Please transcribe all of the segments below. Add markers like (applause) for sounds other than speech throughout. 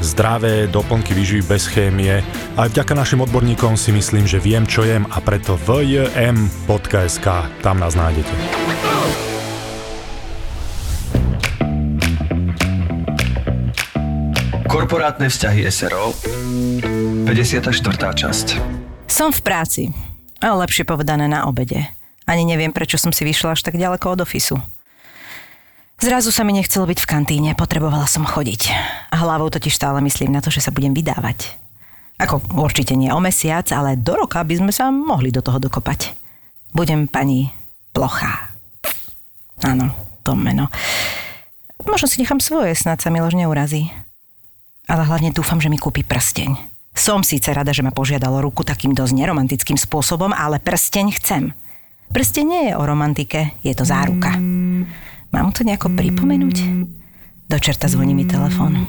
zdravé doplnky výživy bez chémie. Aj vďaka našim odborníkom si myslím, že viem, čo jem a preto vjm.sk, tam nás nájdete. Korporátne vzťahy SRO 54. časť Som v práci, ale lepšie povedané na obede. Ani neviem, prečo som si vyšla až tak ďaleko od ofisu. Zrazu sa mi nechcelo byť v kantíne, potrebovala som chodiť. A hlavou totiž stále myslím na to, že sa budem vydávať. Ako určite nie o mesiac, ale do roka by sme sa mohli do toho dokopať. Budem pani Plochá. Áno, to meno. Možno si nechám svoje, snad sa Miloš neurazí. Ale hlavne dúfam, že mi kúpi prsteň. Som síce rada, že ma požiadalo ruku takým dosť neromantickým spôsobom, ale prsteň chcem. Prsteň nie je o romantike, je to záruka. Mám to nejako pripomenúť? Do čerta zvoní mi telefón.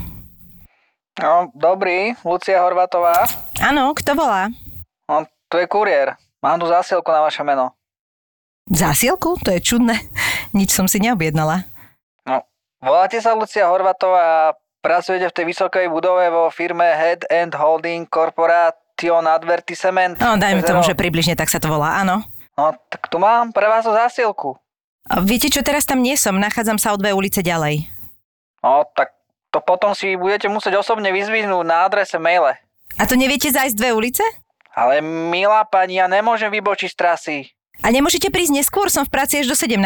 No, dobrý, Lucia Horvatová. Áno, kto volá? No, tu je kuriér. Mám tu zásielku na vaše meno. Zásielku? To je čudné. Nič som si neobjednala. No, voláte sa Lucia Horvatová a pracujete v tej vysokej budove vo firme Head and Holding Corporation Advertisement. No, dajme tomu, že približne tak sa to volá, áno. No, tak tu mám pre vás zásielku. Viete čo, teraz tam nie som, nachádzam sa o dve ulice ďalej. No, tak to potom si budete musieť osobne vyzvihnúť na adrese maile. A to neviete zájsť dve ulice? Ale milá pani, ja nemôžem vybočiť z trasy. A nemôžete prísť neskôr, som v práci až do 17.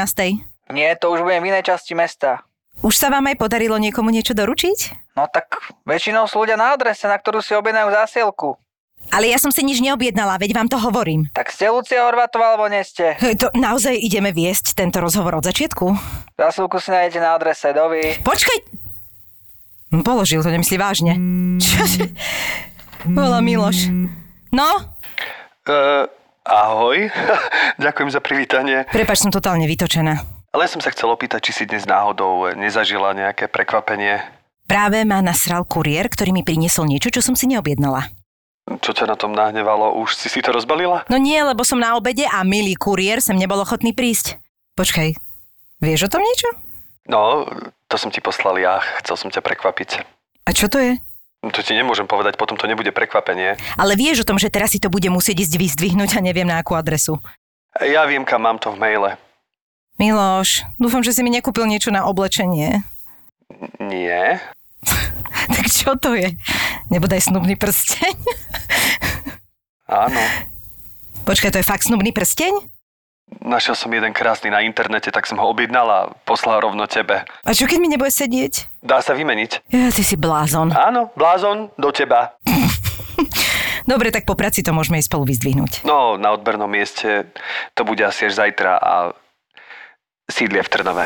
Nie, to už budem v inej časti mesta. Už sa vám aj podarilo niekomu niečo doručiť? No tak väčšinou sú ľudia na adrese, na ktorú si objednajú zásielku. Ale ja som si nič neobjednala, veď vám to hovorím. Tak ste Lucia Horvatová, alebo nie ste? Hej, To naozaj ideme viesť tento rozhovor od začiatku? Zásielku si nájdete na adrese, dovi. Počkaj! Položil to, nemyslí vážne. Čože? Volá Miloš. No, Uh, ahoj, (laughs) ďakujem za privítanie. prepač, som totálne vytočená. Len som sa chcel opýtať, či si dnes náhodou nezažila nejaké prekvapenie. Práve ma nasral kuriér, ktorý mi priniesol niečo, čo som si neobjednala. Čo ťa na tom nahnevalo? Už si si to rozbalila? No nie, lebo som na obede a milý kuriér sem nebol ochotný prísť. Počkaj, vieš o tom niečo? No, to som ti poslal ja, chcel som ťa prekvapiť. A čo to je? To ti nemôžem povedať, potom to nebude prekvapenie. Ale vieš o tom, že teraz si to bude musieť ísť vyzdvihnúť a neviem na akú adresu. Ja viem, kam mám to v maile. Miloš, dúfam, že si mi nekúpil niečo na oblečenie. Nie. (laughs) Tak čo to je? Nebodaj snubný prsteň? Áno. Počkaj, to je fakt snubný prsteň? Našiel som jeden krásny na internete, tak som ho objednal a poslal rovno tebe. A čo keď mi nebude sedieť? Dá sa vymeniť. Ja, ty si blázon. Áno, blázon, do teba. (laughs) Dobre, tak po práci to môžeme ísť spolu vyzdvihnúť. No, na odbernom mieste to bude asi až zajtra a sídlie v Trnave.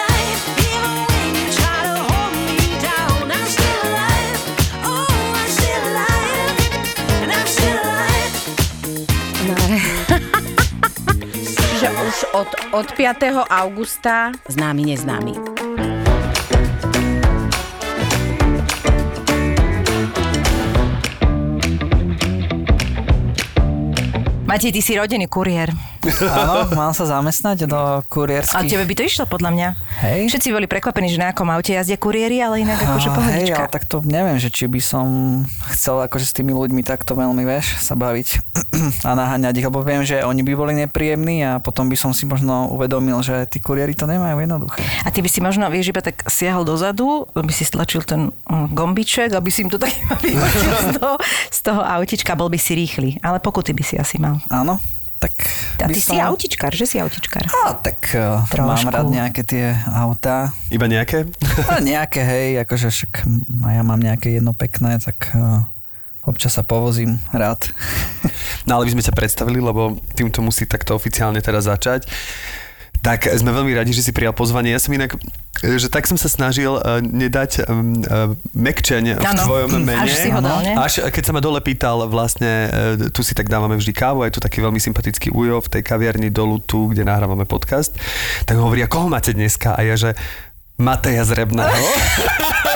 od, od 5. augusta známy neznámy. Matej, ty si rodený kuriér. Áno, mám sa zamestnať do A kurierských. tebe by to išlo podľa mňa. Hej. Všetci boli prekvapení, že na akom aute jazdia kuriéri, ale inak akože Á, Hej, pohodička. ale tak to neviem, že či by som chcel akože s tými ľuďmi takto veľmi, vieš, sa baviť (clears throat) a naháňať ich, lebo viem, že oni by boli nepríjemní a potom by som si možno uvedomil, že tí kuriéri to nemajú jednoduché. A ty by si možno, vieš, iba tak siahol dozadu, by si stlačil ten mm, gombiček, aby si im to tak (laughs) z toho, z toho autička, bol by si rýchly. Ale pokuty by si asi mal. Áno, tak A ty som... si autičkár, že si autičkár? Á, tak mám Trošku. rád nejaké tie autá. Iba nejaké? A nejaké, hej, akože však a ja mám nejaké jedno pekné, tak uh, občas sa povozím rád. (laughs) No ale by sme ťa predstavili, lebo týmto musí takto oficiálne teraz začať. Tak sme veľmi radi, že si prijal pozvanie. Ja som inak, e, že tak som sa snažil uh, nedať um, uh, mekčeň v Áno. tvojom mene. Až si ho dal, ne? Až keď sa ma dole pýtal, vlastne uh, tu si tak dávame vždy kávu, je tu taký veľmi sympatický ujo v tej kaviarni dolu tu, kde nahrávame podcast, tak hovoria, koho máte dneska? A ja, že Mateja Zrebného. (laughs)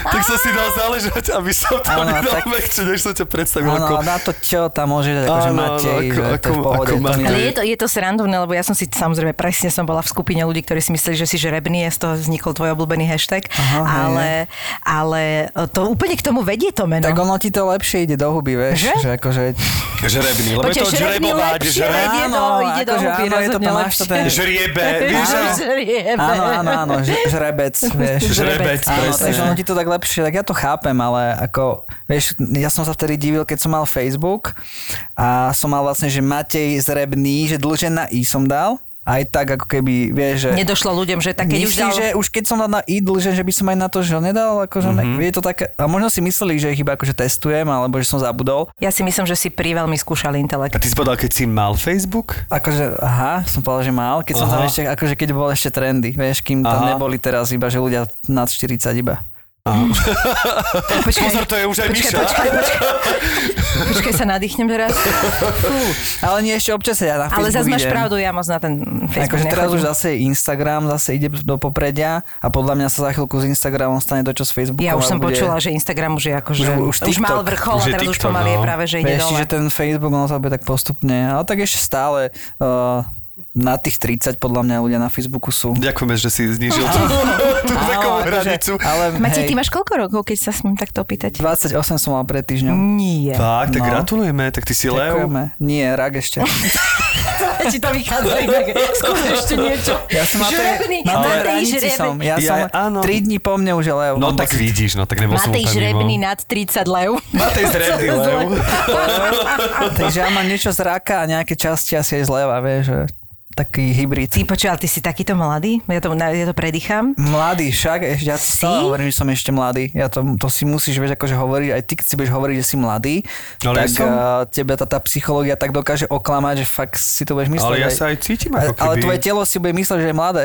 tak som si dal záležať, aby som to Áno, nedal tak- mekčeň, než som ťa predstavil Áno, ako... na to čo tam môže dať, akože Áno, Matej, ako- že to je v ako- pohode. ako to Matej. Ale je to, je to srandovné, lebo ja som si samozrejme presne som bola v skupine ľudí, ktorí si mysleli, že si žrebný, a z toho vznikol tvoj obľúbený hashtag, Aha, ale, ale to úplne k tomu vedie to meno. Tak ono ti to lepšie ide do huby, vieš, Že? že akože... Žrebný, lebo je Počkej, to žrebný žrebovať, žreb... ide do, ide do akože huby, áno, je to máš to ten- Žriebe, (laughs) vieš? Áno. Áno, áno, áno, žrebec, vieš. Žrebec, Áno, presne. takže ono ti to tak lepšie, tak ja to chápem, ale ako, vieš, ja som sa vtedy divil, keď som mal Facebook a som mal vlastne, že Matej Zrebný, že dlžen na I som dal, aj tak ako keby, vieš, že... Nedošlo ľuďom, že tak keď už dal... že už keď som dal na i dlžen, že by som aj na to, že ho nedal, akože Mhm. mm-hmm. je to také, a možno si mysleli, že ich iba akože testujem, alebo že som zabudol. Ja si myslím, že si pri veľmi skúšal A intelekt. ty si povedal, keď si mal Facebook? Akože, aha, som povedal, že mal, keď som tam Aha. ešte, akože keď bol ešte trendy, vieš, kým tam Aha. neboli teraz iba, že ľudia nad 40 iba. (laughs) Počkaj, Pozor, to je už aj počkaj, Miša. počkaj, počkaj. (laughs) Počkaj, sa nadýchnem teraz. Fú. Ale nie, ešte občas ja na Ale zase máš idem. pravdu, ja moc na ten Facebook Akože teraz už zase Instagram zase ide do popredia a podľa mňa sa za chvíľku s Instagramom stane to, čo s Facebookom. Ja už som bude- počula, že Instagram už je akože, Už- už, už už mal TikTok. vrchol Už a je teraz už TikTok, pomaly je no. práve, že ide Vieš, dole. že ten Facebook, ono sa bude tak postupne, ale tak ešte stále uh, na tých 30 podľa mňa ľudia na Facebooku sú. Ďakujeme, že si znižil tú, (laughs) tú Áno, hranicu. ale Mati, hej, ty máš koľko rokov, keď sa smiem takto opýtať? 28 som mal pred týždňom. Nie. Tak, tak No. gratulujeme, tak ty si Leo. Nie, rak ešte. (laughs) Ti to vychádza inak. Skús ešte niečo. Ja som na tej, Žrebný, na tej hranici Žrebný. som. Ja, Ja- som áno. 3 dní po mne už je Leo. No tak vidíš, no tak nebol som Matej úplne Žrebný mimo. nad 30 lev. Matej (laughs) Zrebný, Leo. Takže ja mám niečo z raka a nejaké časti asi aj zleva, vieš, že taký hybrid. Ty počúval, ty si takýto mladý? Ja to, ja to predýcham. Mladý, však, ešte, ja si Si? stále hovorím, že som ešte mladý. Ja to, to si musíš, vieš, akože hovoriť, aj ty, keď si budeš hovoriť, že si mladý, Ale tak ja som. teba tá, tá psychológia tak dokáže oklamať, že fakt si to budeš myslieť. Ale ja aj- sa aj cítim ale, ako keby... ale tvoje telo si bude mysleť, že je mladé.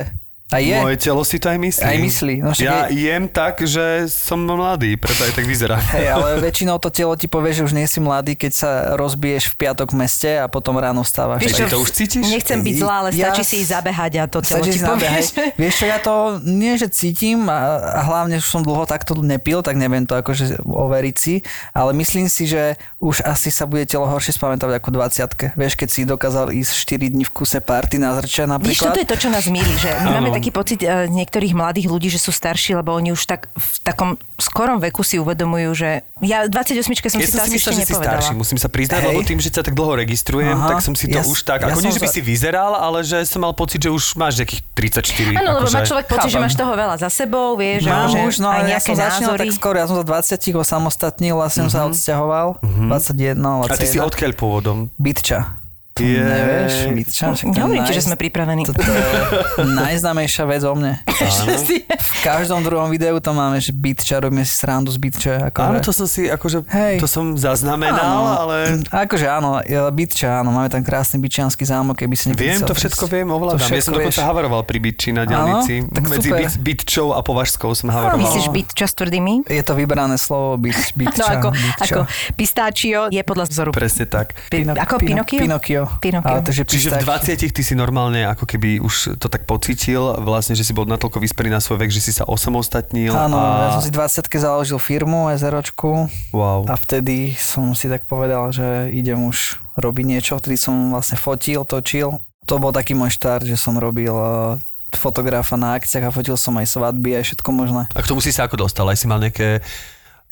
A je. Moje telo si to aj myslí. Aj myslí, no ja je- jem tak, že som mladý, preto aj tak vyzerá. (laughs) Hej, ale väčšinou to telo ti povie, že už nie si mladý, keď sa rozbiješ v piatok v meste a potom ráno vstávaš. Vieš Tak- čo, to už cítiš? Nechcem byť zlá, ale Ja- stačí si ísť zabehať a to telo Stačí ti povie. Vieš čo, ja to nie, že cítim a, a hlavne už som dlho takto nepil, tak neviem to akože overiť si, ale myslím si, že už asi sa bude telo horšie spamätať ako 20 Vieš, keď si dokázal ísť 4 dní v kuse party na zrča Víš, napríklad. toto je to, čo nás milí, že máme Taký pocit e, niektorých mladých ľudí, že sú starší, lebo oni už tak v takom skorom veku si uvedomujú, že ja 28 som Ja si to som si asi myslel, ešte že si starší, musím sa priznať, Hej. lebo tým, že ťa tak dlho registrujem, Aha, tak som si to ja už tak, ja ako nie, že by sa- si vyzeral, ale že som mal pocit, že už máš nejakých 34. Áno, lebo akože. má človek pocit, že máš toho veľa za sebou, vieš, že Mám že už, no aj ja som začínal tak skoro, ja som za 20 osamostatnil, vlastne som sa odsťahoval, 21, Mhm. A ty si 21. odkiaľ pôvodom? Bytča. Je... Nevieš, Bytča, však to je Nehovorím ti, že naj- sme pripravení. To, to je (laughs) najznámejšia vec o mne. V každom druhom videu to máme, že Bytča, robíme si srandu z Bytča. Akože. Áno, to som si, akože, Hej. to som zaznamenal, Áno. ale Akože áno, je Bytča, áno, máme tam krásny bytčianský zámok, keby si viem, to všetko prísť. viem, ovládam. To Ja som dokonca vieš. havaroval pri Bytči na diálnici. Áno, tak Medzi super. byt, Bytčou a Považskou som No, havaroval. myslíš byť čas tvrdými? Je to vybrané slovo byt, bytča. No ako, bytča. ako pistáčio je podľa vzoru. Presne tak. Pi- Pino- ako Pino- Pinokio? Pinokio. Pinokio. Ale takže Čiže v pistáči. 20 ty si normálne ako keby už to tak pocítil, vlastne, že si bol natoľko vyspelý na svoj vek, že si sa osamostatnil. Áno, a... ja som si 20 založil firmu, SROčku Wow. a vtedy som si tak povedal, že idem už robiť niečo. Vtedy som vlastne fotil, točil. To bol taký môj štart, že som robil eh, fotografa na akciách a fotil som aj svadby, aj všetko možné. A k tomu si sa ako dostal? Aj si mal nejaké...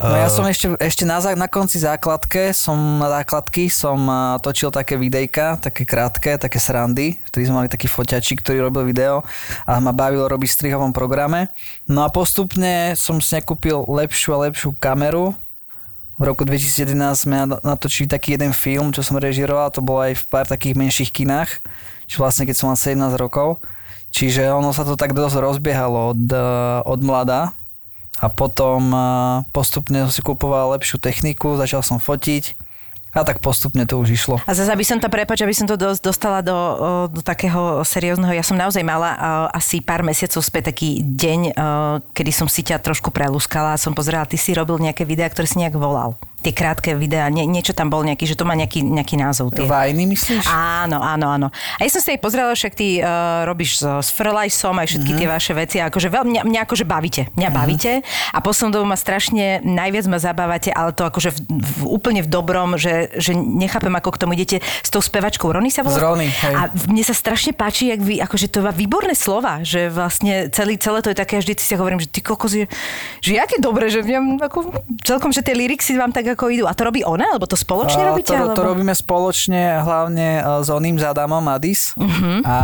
No ja eh, som ešte, ešte na, na konci základke, som na základky som a, točil také videjka, také krátke, také srandy, vtedy sme mali taký foťačik, ktorý robil video a ma bavilo robiť v strihovom programe. No a postupne som si nekúpil lepšiu a lepšiu kameru. V roku 2011 sme na- natočili taký jeden film, čo som režiroval, to bolo aj v pár takých menších kinách, čo vlastne keď som mal 17 rokov. Čiže ono sa to tak dosť rozbiehalo od, eh, od mlada, a potom a, postupne som si kupoval lepšiu techniku, začal som fotiť a tak postupne to už išlo. A zase, aby som to prepač, aby som to dos- dostala do, do takého seriózneho, ja som naozaj mala o, asi pár mesiacov späť taký deň, o, kedy som si ťa trošku prelúskala a som pozerala, ty si robil nejaké videá, ktoré si nejak volal. Tie krátke videá, nie, niečo tam bol nejaký, že to má nejaký, nejaký názov. Tie. Vajny myslíš? Áno, áno, áno. A ja som si aj pozrela, však ty uh, robíš so, s Frlajsom aj všetky mm-hmm. tie vaše veci. A akože veľmi, mňa, mňa akože bavíte. Mňa mm-hmm. bavíte. A poslednú dobu ma strašne, najviac ma zabávate, ale to akože v, v, úplne v dobrom, že, že nechápem, ako k tomu idete s tou spevačkou. Rony sa volá? Rony, hej. A mne sa strašne páči, jak vy, akože to má výborné slova, že vlastne celý, celé to je také, vždy si hovorím, že ty kokos, že, že jaké dobre, že viem, ako, celkom, že tie lyricsy vám tak ako idú. A to robí ona, alebo to spoločne A robíte? to, alebo... to robíme spoločne hlavne e, s oným, s Adamom Adis Mhm. a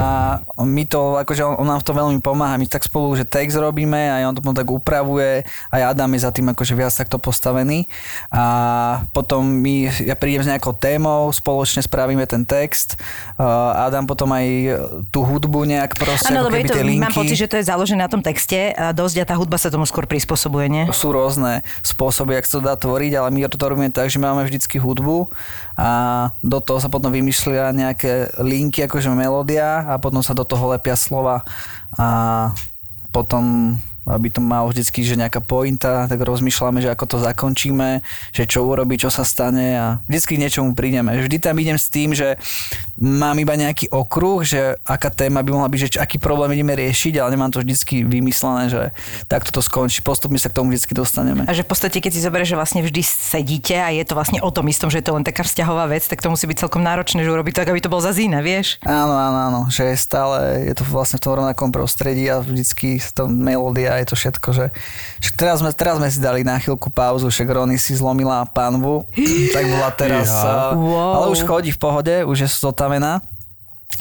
my to, akože on, on nám v tom veľmi pomáha, my tak spolu, že text robíme a on to potom tak upravuje aj Adam je za tým akože viac takto postavený a potom my, ja prídem s nejakou témou, spoločne spravíme ten text, a Adam potom aj tú hudbu nejak proste, Áno, ako keby to, linky. mám pocit, že to je založené na tom texte a dosť a tá hudba sa tomu skôr prispôsobuje, nie? sú rôzne spôsoby, jak sa to dá tvoriť, ale my to robíme tak, že máme vždycky hudbu a do toho sa potom vymýšľia nejaké linky, akože melódia a potom sa do toho lepia slova a potom aby to malo vždycky, že nejaká pointa, tak rozmýšľame, že ako to zakončíme, že čo urobí, čo sa stane a vždycky k niečomu prídeme. Vždy tam idem s tým, že mám iba nejaký okruh, že aká téma by mohla byť, že aký problém ideme riešiť, ale nemám to vždycky vymyslené, že takto to skončí. Postupne sa k tomu vždycky dostaneme. A že v podstate, keď si zoberieš, že vlastne vždy sedíte a je to vlastne o tom istom, že je to len taká vzťahová vec, tak to musí byť celkom náročné, že urobiť tak, aby to bol za zína, vieš? Áno, áno, áno, že je stále, je to vlastne v tom rovnakom prostredí a vždycky tam melódia, je to všetko, že, že teraz, sme, teraz sme si dali na chvíľku pauzu, však Rony si zlomila panvu, tak bola teraz, uh, Wow. ale už chodí v pohode, už je zotavená,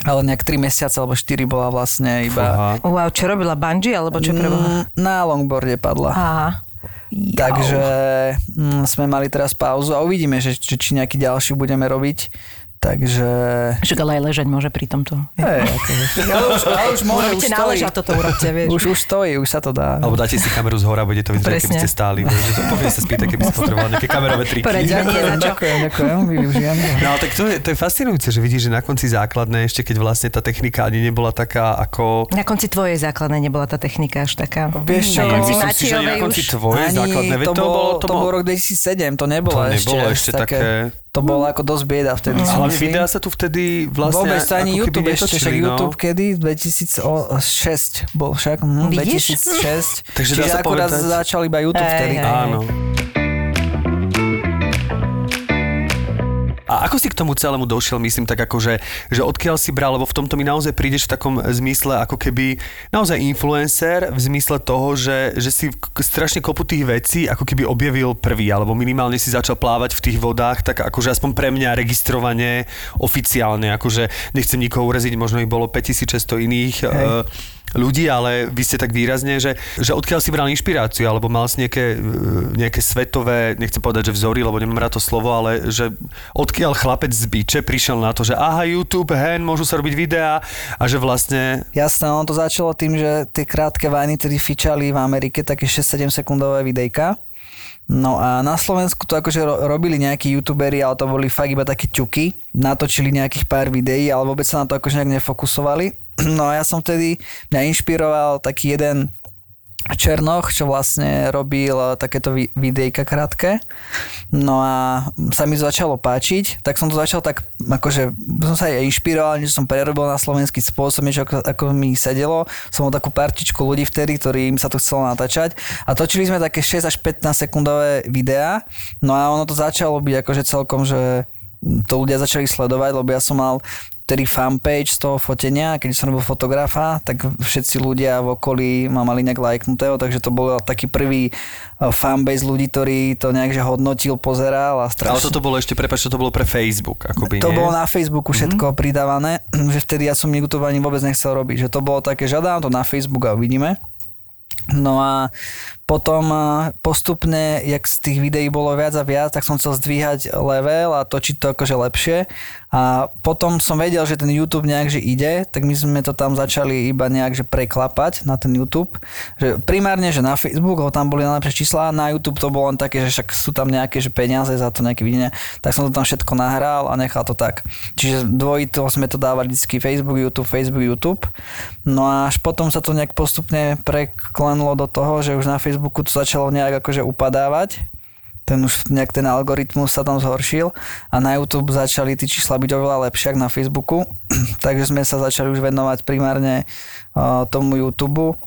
ale nejak 3 mesiace alebo 4 bola vlastne iba Fúha. Wow, čo robila bungee, alebo čo preboha? mm, na longboarde padla. Aha. Takže mm, sme mali teraz pauzu a uvidíme, že, že či nejaký ďalší budeme robiť. Takže... Však ale aj ležať môže pri tomto. Akože, ale už, ale už môže, už Urobíte stojí. nálež a toto urobte, vieš. Už, už stojí, už sa to dá. Alebo dáte si kameru z hora, bude to vyzerať, keby ste stáli. povie sa spýta, keby si potreboval nejaké kamerové triky. Poradí. nie, Ďakujem, na čo. ďakujem, ďakujem, využijem. No ale tak to je, to je fascinujúce, že vidíš, že na konci základnej, ešte keď vlastne tá technika ani nebola taká ako... Na konci tvojej základnej nebola tá technika až taká. Vieš čo, na konci myslím si, že na konci tvojej základnej, to, to, bol, bolo... to bol rok 2007, to nebolo, To nebolo ešte také- To bolo ako dosť bieda vtedy. si Ale videá sa tu vtedy vlastne Vôbec to ani YouTube ešte, však netočili, no. YouTube kedy? 2006 bol však, Vidíš? 2006. (laughs) Takže dá Čiže sa akurát povedať- začal iba YouTube Hej, vtedy. hej. Áno. A ako si k tomu celému došiel, myslím tak ako, že, že odkiaľ si bral, lebo v tomto mi naozaj prídeš v takom zmysle ako keby naozaj influencer v zmysle toho, že, že si strašne kopu tých vecí ako keby objavil prvý, alebo minimálne si začal plávať v tých vodách, tak akože aspoň pre mňa registrovanie oficiálne, akože nechcem nikoho uraziť, možno ich bolo 5600 iných uh, ľudí, ale vy ste tak výrazne, že, že odkiaľ si bral inšpiráciu, alebo mal si nejaké, e, nejaké svetové, nechcem povedať, že vzory, lebo nemám rád to slovo, ale že odkiaľ chlapec z biče prišiel na to, že aha, YouTube, hen, môžu sa robiť videá a že vlastne Jasné, ono to začalo tým, že tie krátke vajny tedy fičali v Amerike také 6-7 sekundové videjka. No a na Slovensku to akože ro- robili nejakí youtuberi, ale to boli fakt iba také ťuky. Natočili nejakých pár videí, ale vôbec sa na to akože nejak nefokusovali. (clears throat) No a ja som vtedy, mňa inšpiroval taký jeden Černoch, čo vlastne robil eh, takéto vi- videjka krátke. No a sa mi začalo páčiť, tak som to začal tak, akože som sa aj inšpiroval, niečo som prerobil na slovenský spôsob, niečo ako, ako mi sedelo. Som mal takú partičku ľudí vtedy, ktorým sa to chcelo natáčať. A točili sme také 6 až 15 sekundové videá. No a ono to začalo byť akože celkom, že to ľudia začali sledovať, lebo ja som mal vtedy fanpage z toho fotenia, keď som robil fotografa, tak všetci ľudia v okolí ma mali nejak lajknutého, takže to bol taký prvý eh, fanbase ľudí, ktorý to nejak že hodnotil, pozeral a Ale strašne... toto bolo ešte, prepáč, to bolo pre Facebook, akoby, To nie? bolo na Facebooku všetko mm-hmm. pridávané, (clears throat) že vtedy ja som YouTube ani vôbec nechcel robiť, že to bolo také, že dám to na Facebook a uvidíme. No a potom a, postupne, jak z tých videí bolo viac a viac, tak som chcel zdvíhať level a točiť to akože lepšie. A potom som vedel, že ten YouTube nejak že ide, tak my sme to tam začali iba nejak že preklapať na ten YouTube. Že primárne, že na Facebook, lebo tam boli najlepšie čísla, na YouTube to bolo len také, že však sú tam nejaké že peniaze za to nejaké videnie, tak som to tam všetko nahral a nechal to tak. Čiže dvojito sme to dávali vždy Facebook, YouTube, Facebook, YouTube. No a až potom sa to nejak postupne preklenulo do toho, že už na Facebooku to začalo nejak akože upadávať ten už nejak ten algoritmus sa tam zhoršil a na YouTube začali tie čísla byť oveľa lepšie ako na Facebooku, (clears throat) takže sme sa začali už venovať primárne uh, tomu YouTube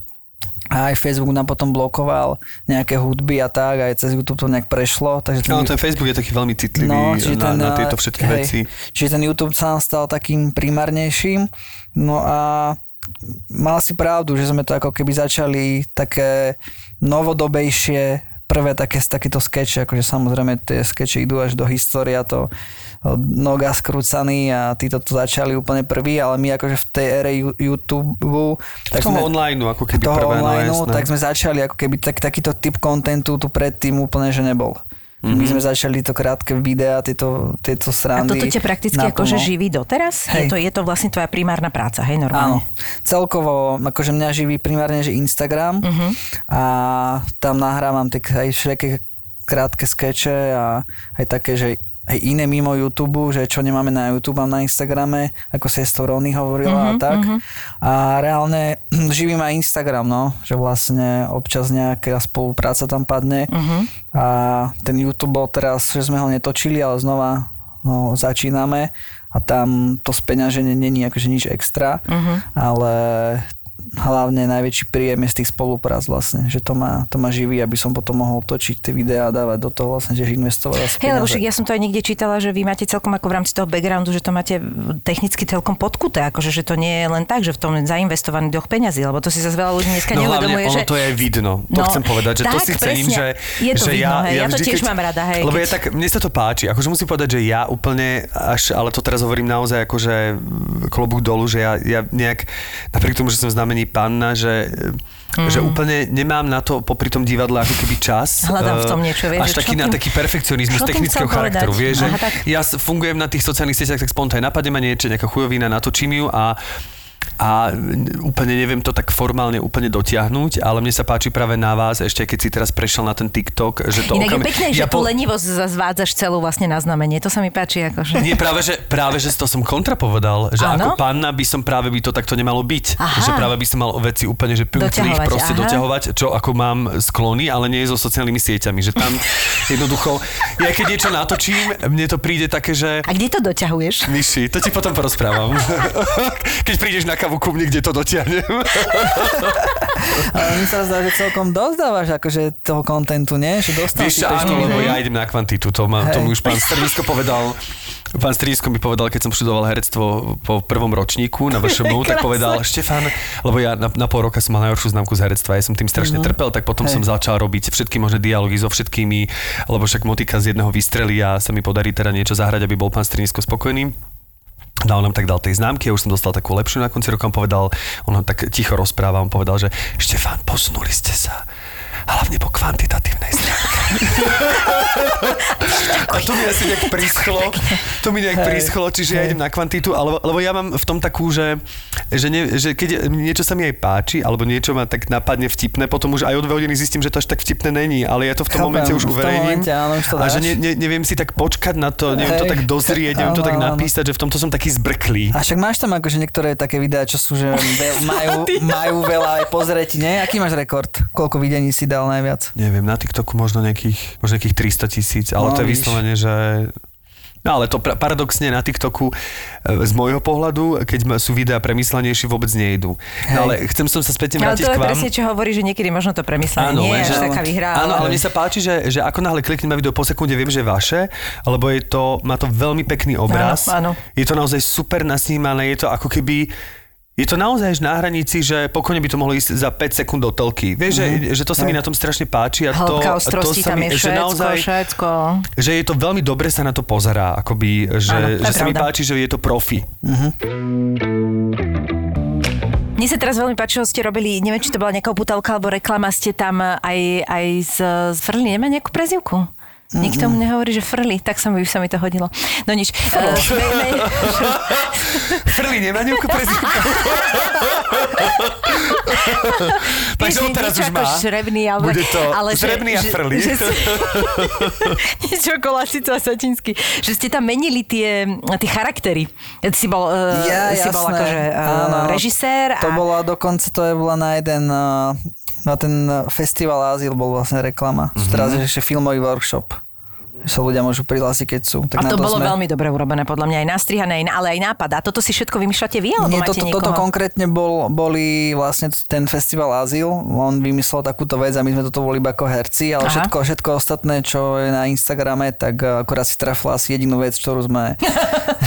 a aj Facebook nám potom blokoval nejaké hudby a tak, aj cez YouTube to nejak prešlo. Takže ten, No, ten Facebook je taký veľmi citlivý No, čiže na, ten, na tieto všetky hej, veci. Čiže ten YouTube sa stal takým primárnejším. No a mal si pravdu, že sme to ako keby začali také novodobejšie prvé také, takéto skeče, akože samozrejme tie skeče idú až do histórie a to od noga skrúcaný a títo to začali úplne prvý, ale my akože v tej ére YouTube Tak toho online, ako keby toho prvé, online, no jasné. tak sme začali ako keby tak, takýto typ kontentu tu predtým úplne, že nebol. Mm-hmm. My sme začali to krátke videá, tieto, tieto A srandy. toto ťa prakticky naplno. akože živí doteraz? Je Hej. to, je to vlastne tvoja primárna práca, hej, Áno, normálne? celkovo, akože mňa živí primárne, že Instagram Mhm. uh-huh. a tam nahrávam tak aj všetky krátke skeče a aj také, že aj iné mimo YouTube, že čo nemáme na YouTube, mám na Instagrame, ako sa to Rony hovorila uh-huh, a tak. Uh-huh. A reálne (clears throat) živím aj Instagram, no, že vlastne občas nejaká spolupráca tam padne. Uh-huh. A ten YouTube bol teraz, že sme ho netočili, ale znova no, začíname a tam to speňaženie není akože nič extra, uh-huh. ale hlavne najväčší príjem je z tých spoluprác vlastne, že to ma, to ma živí, aby som potom mohol točiť tie videá a dávať do toho vlastne, že investovať Hej, lebo však ja som to aj niekde čítala, že vy máte celkom ako v rámci toho backgroundu, že to máte technicky celkom podkuté, akože že to nie je len tak, že v tom je zainvestovaný doch peňazí, lebo to si zase veľa ľudí dneska No neuvedomuje, hlavne ono že... to je aj vidno. To No, chcem povedať, že to tak, si cením, že, Je to že vidno, ja, hej, ja to vždy, tiež keď, mám rada, hej, Lebo keď- je tak, mne sa to páči. Akože musím povedať, že ja úplne až, ale to teraz hovorím naozaj akože klobúk dolu, že ja, ja nejak, napriek tomu, že som znamení panna, že Mm. že úplne nemám na to popri tom divadle ako keby čas. Hľadám v tom eh, niečo, vieš, Až taký čo na tým- taký perfekcionizmus tým technického charakteru. Vieš, že Aha, tak. ja fungujem na tých sociálnych sieťach tak spontánne. Napadne ma niečo, nejaká chujovina, natočím ju a a úplne neviem to tak formálne úplne dotiahnuť, ale mne sa páči práve na vás, ešte keď si teraz prešiel na ten TikTok, že to Inak je okam- pekné, že ja tú lenivosť zvádzaš celú vlastne na znamenie. To sa mi páči. Akože. Nie, práve že, práve, že to som kontra povedal, že Áno? ako panna by som práve by to takto nemalo byť. Aha. Že práve by som mal veci úplne, že Doťahovať, proste aha. doťahovať, čo ako mám sklony, ale nie so sociálnymi sieťami. Že tam (laughs) jednoducho, ja keď niečo natočím, mne to príde také, že A kde to doťahuješ? Myši, to ti potom porozprávam. (laughs) Keď prídeš na kavu ku mne, kde to dotiahnem. (laughs) Ale mi sa zdá, že celkom dosť dávaš akože toho kontentu, nie? Že dostal Vieš, áno, lebo ja idem na kvantitu. To, ma, to mi už pán Stredisko povedal. Pán Stredisko mi povedal, keď som študoval herectvo po prvom ročníku na (laughs) VŠMU, tak povedal, Štefan, lebo ja na, na pol roka som mal najhoršiu známku z herectva, ja som tým strašne trpel, tak potom. Hej. som začal robiť všetky možné dialógy so všetkými, lebo však motika z jedného vystrelí a sa mi podarí teda niečo zahrať, aby bol pán Stredisko spokojný. Dal nám tak dal tej známky, ja už som dostal takú lepšiu na konci roka, on povedal, on tak ticho rozpráva, on povedal, že Štefan, posunuli ste sa. Hlavne po kvantitatívnej stránke. (laughs) A to mi asi nejak prischlo, to mi nejak prischlo, čiže ja idem na kvantitu, ale, lebo ja mám v tom takú, že, že, ne, že keď niečo sa mi aj páči, alebo niečo ma tak napadne vtipné, potom už aj o dve hodiny zistím, že to až tak vtipné není, ale ja to v tom Chápem, momente už uverejním. momente, áno, už to a že dáš. ne, ne, neviem si tak počkať na to, neviem to Hej. tak dozrieť, neviem to tak áno. napísať, že v tomto som taký zbrklý. A však máš tam akože niektoré také videá, čo sú, že (laughs) majú, majú veľa aj pozretí, nie? Aký máš rekord? Koľko videní si dal najviac? Neviem, na TikToku možno nejakých, možno nejakých 300 tisíc, ale No, to je vyslovene, že... No ale to pra- paradoxne na TikToku e, z môjho pohľadu, keď sú videá premyslenejšie, vôbec nejdu. No ale chcem som sa späť Ale vrátiť to je k vám. presne, čo hovorí, že niekedy možno to premyslené Áno, nie je až taká vyhrá. Áno, ale mne sa páči, že, že ako náhle kliknem na video po sekunde, viem, že je vaše, lebo je to, má to veľmi pekný obraz. Áno, áno. Je to naozaj super nasnímané, je to ako keby je to naozaj až na hranici, že pokojne by to mohlo ísť za 5 sekúnd do telky. Vieš, mm-hmm. že, že to sa mi na tom strašne páči a to, Hĺbka to sa tam mi, je že Švédsko, naozaj, Švédsko. že je to veľmi dobre sa na to pozerá, akoby, že, Áno, že sa mi páči, že je to profi. Mne sa teraz veľmi páčilo, ste robili, neviem, či to bola nejaká putalka alebo reklama, ste tam aj, aj z, z Frly, nemá nejakú prezivku? Nikto mu nehovorí, že frli, tak sa mi, sa mi to hodilo. No nič. Uh, me, me, (laughs) Frli nemá nejakú prezivku? Takže on teraz už má. Žrebný, alebo, Bude to ale že- žrebný a že- frli. Že, že, (laughs) niečo okolo a Satinsky. Že ste tam menili tie, tie charaktery. Ty si bol, uh, Ja, si bol jasné. akože uh, Áno. režisér. To a... bola dokonca, to je bola na jeden, uh, na ten festival Ázil bol vlastne reklama. Mm-hmm. Teraz je ešte filmový workshop. Sa ľudia môžu prihlásiť, keď sú. Tak A na to bolo sme... veľmi dobre urobené, podľa mňa aj nastrihané, ale aj nápad. A toto si všetko vymýšľate vy, alebo Nie, máte toto, niekoho? toto konkrétne bol, boli vlastne ten festival Azyl, on vymyslel takúto vec a my sme toto boli iba ako herci, ale Aha. všetko, všetko ostatné, čo je na Instagrame, tak uh, akorát si trafila asi jedinú vec, ktorú sme... (laughs)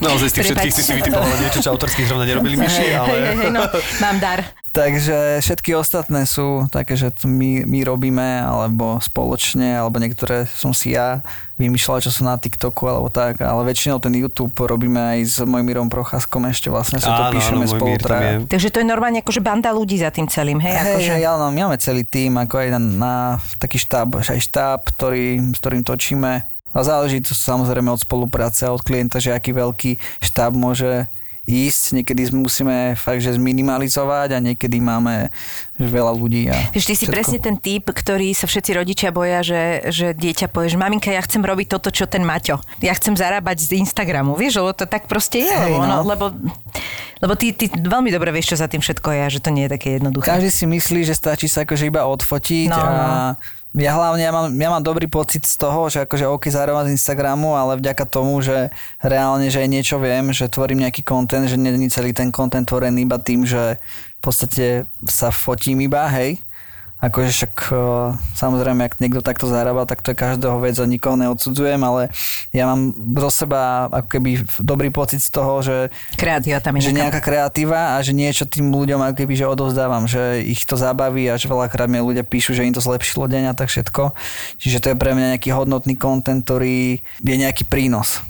Naozaj z tých všetkých si si vytipovala niečo, čo autorských zrovna nerobili myši, ale... Hej, hej, hej, no, mám dar. (laughs) Takže všetky ostatné sú také, že to my, my robíme, alebo spoločne, alebo niektoré som si ja vymýšľal, čo sú na TikToku, alebo tak, ale väčšinou ten YouTube robíme aj s Mojmírom Procházkom, ešte vlastne sa to Áno, píšeme áno, spolu traja. Takže to je normálne akože banda ľudí za tým celým, hej? Hej, akože... áno, my máme celý tým, ako aj na, na taký štáb, aj štáb, ktorý, s ktorým točíme. A záleží to samozrejme od spolupráce a od klienta, že aký veľký štáb môže ísť. Niekedy musíme fakt, že zminimalizovať a niekedy máme veľa ľudí. A Vieš, ty si všetko. presne ten typ, ktorý sa všetci rodičia boja, že, že dieťa povie, že maminka, ja chcem robiť toto, čo ten Maťo. Ja chcem zarábať z Instagramu, vieš, lebo to tak proste je, Hej, lebo, ono, no. lebo, lebo ty, ty veľmi dobre vieš, čo za tým všetko je a že to nie je také jednoduché. Každý si myslí, že stačí sa akože iba odfotiť No, a no. Ja hlavne ja mám, ja mám dobrý pocit z toho, že akože OK zároveň z Instagramu, ale vďaka tomu, že reálne, že aj niečo viem, že tvorím nejaký content, že nie celý ten content tvorený iba tým, že v podstate sa fotím iba, hej. Akože však uh, samozrejme, ak niekto takto zarába, tak to je každého vec a nikoho neodsudzujem, ale ja mám zo seba ako keby dobrý pocit z toho, že Kreatíva tam je že nejaká. kreatíva a že niečo tým ľuďom ako keby, že odovzdávam, že ich to zabaví a že veľakrát mi ľudia píšu, že im to zlepšilo deň a tak všetko. Čiže to je pre mňa nejaký hodnotný content, ktorý je nejaký prínos.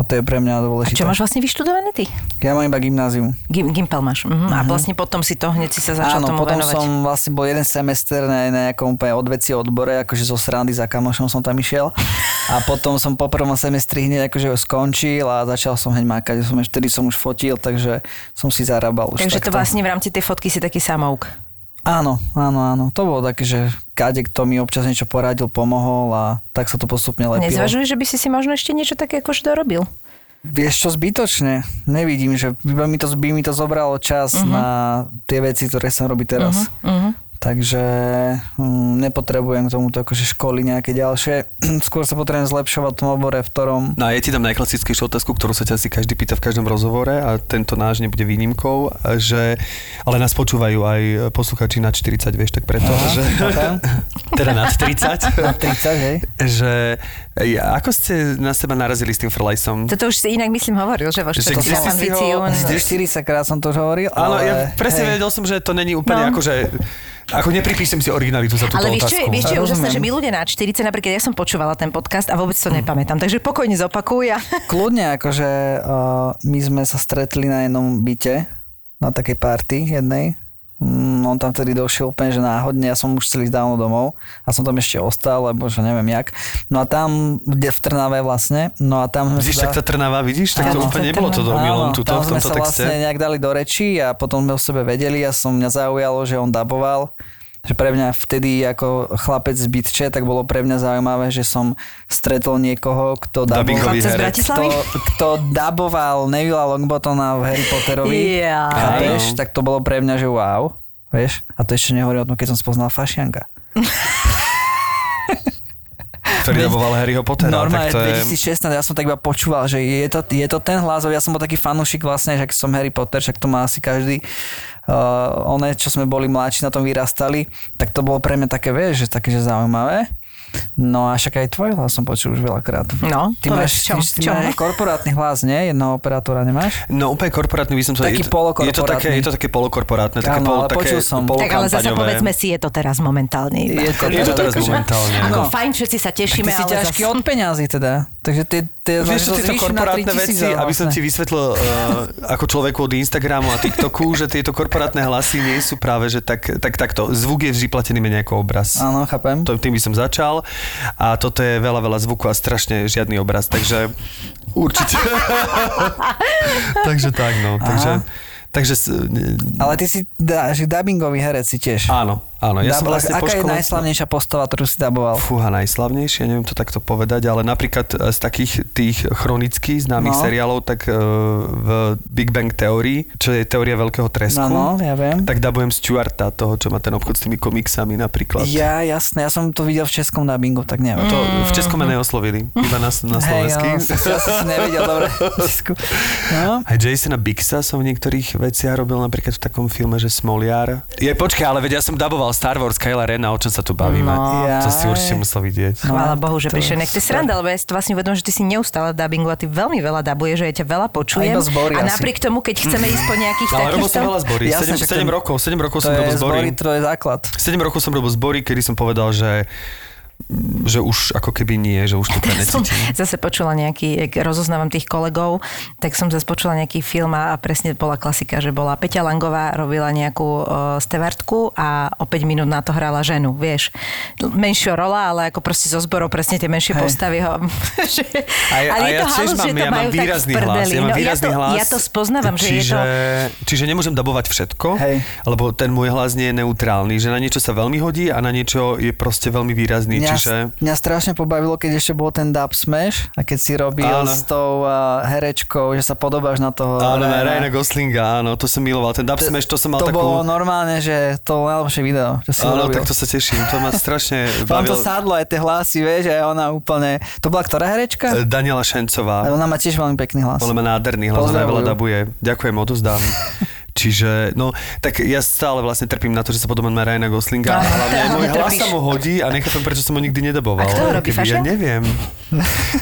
A to je pre mňa A dôležité. čo máš vlastne vyštudované ty? Ja mám iba gymnázium. Gim, Gimpel máš. Mhm. A vlastne potom si to hneď si sa začal Áno, tomu potom venovať. som vlastne bol jeden semester na, nejakom úplne odveci odbore, akože zo srandy za kamošom som tam išiel. A potom som po prvom semestri hneď akože skončil a začal som hneď mákať. Som, vtedy som už fotil, takže som si zarábal už Takže to takto. vlastne v rámci tej fotky si taký samouk. Áno, áno, áno. To bolo také, že kade kto mi občas niečo poradil, pomohol a tak sa to postupne lepilo. Nezvažuješ, že by si si možno ešte niečo také akože dorobil? Vieš čo, zbytočne. Nevidím, že by mi to, by mi to zobralo čas uh-huh. na tie veci, ktoré som robí teraz. Uh-huh. Takže hm, nepotrebujem k tomuto akože školy nejaké ďalšie. (clears throat) Skôr sa potrebujem zlepšovať v tom obore, v ktorom... No a ja ti dám najklasickejšiu otázku, ktorú sa ťa asi každý pýta v každom rozhovore a tento náš nebude výnimkou, že, ale nás počúvajú aj posluchači nad 40, vieš, tak preto, Aha, že, chápem. (laughs) teda nad 30, Na 30, hej? že ja, ako ste na seba narazili s tým frlajsom? Toto už si inak myslím hovoril, že vo si ambíciu. ho- Asi 40 krát som to už hovoril, Áno, ale... ja presne hej. vedel som, že to není úplne No. ako, že ako nepripíšem si originalitu za túto Ale vieš otázku. vieš čo je úžasné, že my ľudia na 40, napríklad ja som počúvala ten podcast a vôbec to nepamätám, takže pokojne zopakuj a... (laughs) Kľudne, akože uh, my sme sa stretli na jednom byte, na takej party jednej, Mm, on tam vtedy došiel úplne, že náhodne, ja som už ísť dávno domov a som tam ešte ostal, lebo že neviem jak. No a tam, kde v Trnave vlastne, no a tam... sme Vidíš, tak tá Trnava, vidíš? Tak to Áno. úplne nebolo to do Áno, omylom tuto v sme tomto sa texte. vlastne nejak dali do reči a potom sme o sebe vedeli a som mňa zaujalo, že on daboval že pre mňa vtedy ako chlapec z Bytče, tak bolo pre mňa zaujímavé, že som stretol niekoho, kto daboval, kto, kto daboval Neville'a Longbottona v Harry Potterovi. Ja. Chápeš? Tak to bolo pre mňa, že wow. Vieš? A to ešte nehovorí o tom, keď som spoznal Fašianka. Ktorý daboval Harryho Pottera. Normálne, tak to je... 2016, ja som tak iba počúval, že je to, je to ten hlas, ja som bol taký fanúšik vlastne, že ak som Harry Potter, však to má asi každý, uh, one, čo sme boli mladší, na tom vyrastali, tak to bolo pre mňa také, vieš, že také, že zaujímavé. No a však aj tvoj hlas som počul už veľakrát. No, ty máš, čo? ty, ty Čo? máš korporátny hlas, nie? Jednoho operátora nemáš? No úplne korporátny by som sa... Taký je to, je to polokorporátny. také, je to také polokorporátne, také, Áno, polo, ale také počul som. Tak ale zase povedzme si, je to teraz momentálne. iba. Je to- Je to teraz Akože- momentálne. Ako no. fajn, všetci sa Ty tešíme, si ale ťažký zase... od peňazí teda. Takže ty, ty Vieš, čo to tieto korporátne 3000 veci, aby som vlastne. ti vysvetlil uh, ako človeku od Instagramu a TikToku, že tieto korporátne hlasy nie sú práve, že tak, tak takto. Zvuk je vždy platený menej ako obraz. Áno, chápem. To, tým by som začal. A toto je veľa, veľa zvuku a strašne žiadny obraz, takže určite. (laughs) takže tak, no. Takže, takže Ale ty si da, že dubbingový herec si tiež. áno, áno. Ja som Dub- vlastne Aká je najslavnejšia postava, ktorú si daboval? Fúha, najslavnejšie, neviem to takto povedať, ale napríklad e, z takých tých chronických známych No. seriálov, tak uh, v Big Bang Theory, čo je teória veľkého tresku, No, no, ja viem. tak dabujem Stuarta, toho, čo má ten obchod s tými komiksami napríklad. Ja, jasné, ja som to videl v českom dubbingu, tak neviem. To v Českom ma neoslovili, iba na, na slovenský. no, si, ja som si nevedel, dobre. (laughs) No. Aj Jasona Bixa som v niektorých veciach robil, napríklad v takom filme, že Smoliar. Je, počkaj, ale veď ja som daboval Star Wars Kyla Rena, o čom sa tu bavíme. No. To si určite musel vidieť. Chvála Bohu, že prišiel. Nech ty sranda, lebo ja si to vlastne uvedomím, že ty si neustále dubbingu a ty veľmi veľa dabuješ, že ja ťa veľa počujem. A zbory a asi. napriek tomu, keď chceme ísť po nejakých (laughs) Ale robil som takýchto... veľa zbory. Jasné, 7, však 7 ten- rokov, 7 rokov som robil zbory. zbory, to je základ. 7 rokov som robil zbory, kedy som povedal, že že už ako keby nie, že už to úplne som zase počula nejaký, jak rozoznávam tých kolegov, tak som zase počula nejaký film a, presne bola klasika, že bola Peťa Langová, robila nejakú uh, stevartku a o 5 minút na to hrala ženu, vieš. Menšia rola, ale ako proste zo zborov presne tie menšie Hej. postavy ho... (laughs) že, A ja, ale je ja to tiež halus, mám, že to ja mám tak v výrazný hlas. Ja mám No, výrazný ja to, hlas. Ja to spoznávam, že je čiže, to... Čiže nemôžem dabovať všetko, Hej. lebo ten môj hlas nie je neutrálny, že na niečo sa veľmi hodí a na niečo je proste veľmi výrazný. Mňa, Čiže... mňa strašne pobavilo, keď ešte bol ten dub smash a keď si robil Áno. s tou uh, herečkou, že sa podobáš na toho Áno, na Ryana. Goslinga, áno, to som miloval. Ten dub smash, to som mal to takú... bolo normálne, že to najlepšie video, čo si Áno, urobil. tak to sa teším, to ma (laughs) strašne Vám to bavilo. sadlo aj tie hlasy, vieš, a ona úplne... To bola ktorá herečka? E, Daniela Šencová. Ona má tiež veľmi pekný hlas. Ona má nádherný hlas, ona veľa dabuje. Ďakujem, odozdám. (laughs) Čiže, no, tak ja stále vlastne trpím na to, že sa podobám na Ryana Goslinga. A hlavne môj hlas sa mu hodí a nechápem, prečo som ho nikdy nedaboval. A kto ho robí, Ja neviem.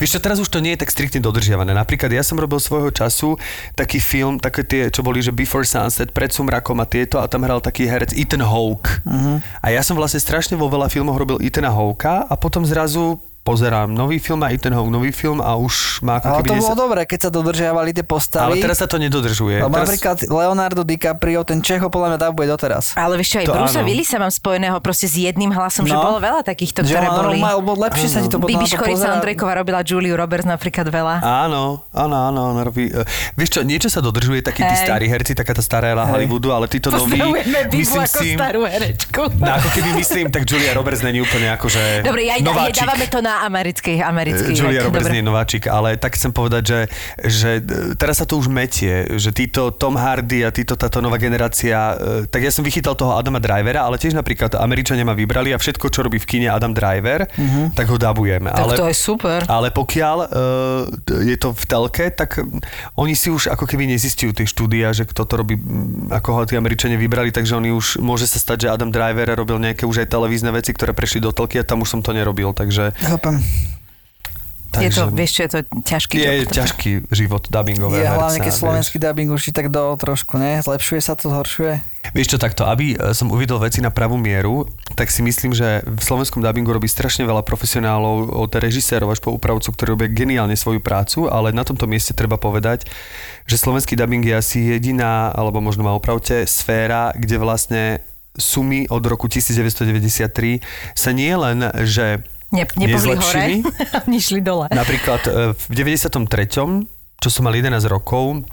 Vieš čo, teraz už to nie je tak striktne dodržiavané. Napríklad ja som robil svojho času taký film, také tie, čo boli, že Before Sunset, Pred sumrakom a tieto a tam hral taký herec Ethan Hawke. Mhm. A ja som vlastne strašne vo veľa filmoch robil Ethana Hawka a potom zrazu pozerám nový film a Ethan Hawke nový film a už má ako Ale to bolo desa- dobré, keď sa dodržiavali tie ale postavy. teraz sa to nedodržuje. Lebo Teraz... napríklad Leonardo DiCaprio, ten Čecho podľa mňa dabuje doteraz. Ale vieš čo, aj To Brusa áno. Willisa mám spojeného proste s jedným hlasom, že No. bolo veľa takýchto, Že ktoré on boli... mal, lebo lepšie sa ti to Bibi Škorica. Ondrejková robila Juliu Roberts napríklad veľa. Áno, áno, áno, áno, robí... Uh, vieš čo, niečo sa dodržuje, takí tí starí herci, taká tá stará Hej. Hollywoodu, ale títo noví, myslím ako si... starú herečku. No, ako keby myslím, tak Julia Roberts není úplne akože Dobre, ja aj nováčik. dávame to na americký, americký. Eh, Julia Roberts dobre. nie je nováčik, ale tak chcem povedať, že, že teraz sa to už metie, že títo Tom Hardy a títo, táto nová generácia, eh, tak ja som vychytal toho Adama Drivera, ale tiež napríklad Američania ma vybrali a všetko, čo robí v kine Adam Driver, tak ho dabujem. Tak ale, to je super. ale pokiaľ uh, je to v telke, tak oni si už ako keby nezistujú tie štúdia, že kto to robí, mm, ako ho tí Američania vybrali, takže oni už, môže sa stať, že Adam Driver robil nejaké už aj televízne veci, ktoré prešli do telky a tam už som to nerobil, takže Chápem. Je to, vieš čo, je to ťažký je job. ťažký život dubbingového Je hlavne, herca, keď vieš. slovenský dubbing už tak do trošku, ne? Zlepšuje sa to, zhoršuje? Vieš čo, takto, aby e, som uvidel veci na pravú mieru, tak si myslím, že v slovenskom dubbingu robí strašne veľa profesionálov, od režisérov až po úpravcu, ktorí robia geniálne svoju prácu, ale na tomto mieste treba povedať, že slovenský dubbing je asi jediná, alebo možno ma opravte, sféra, kde vlastne sumy od roku 1993 sa nie len, že Ne, nepohli hore, (laughs) oni šli dole. Napríklad e, v 93., čo som mal 11 rokov,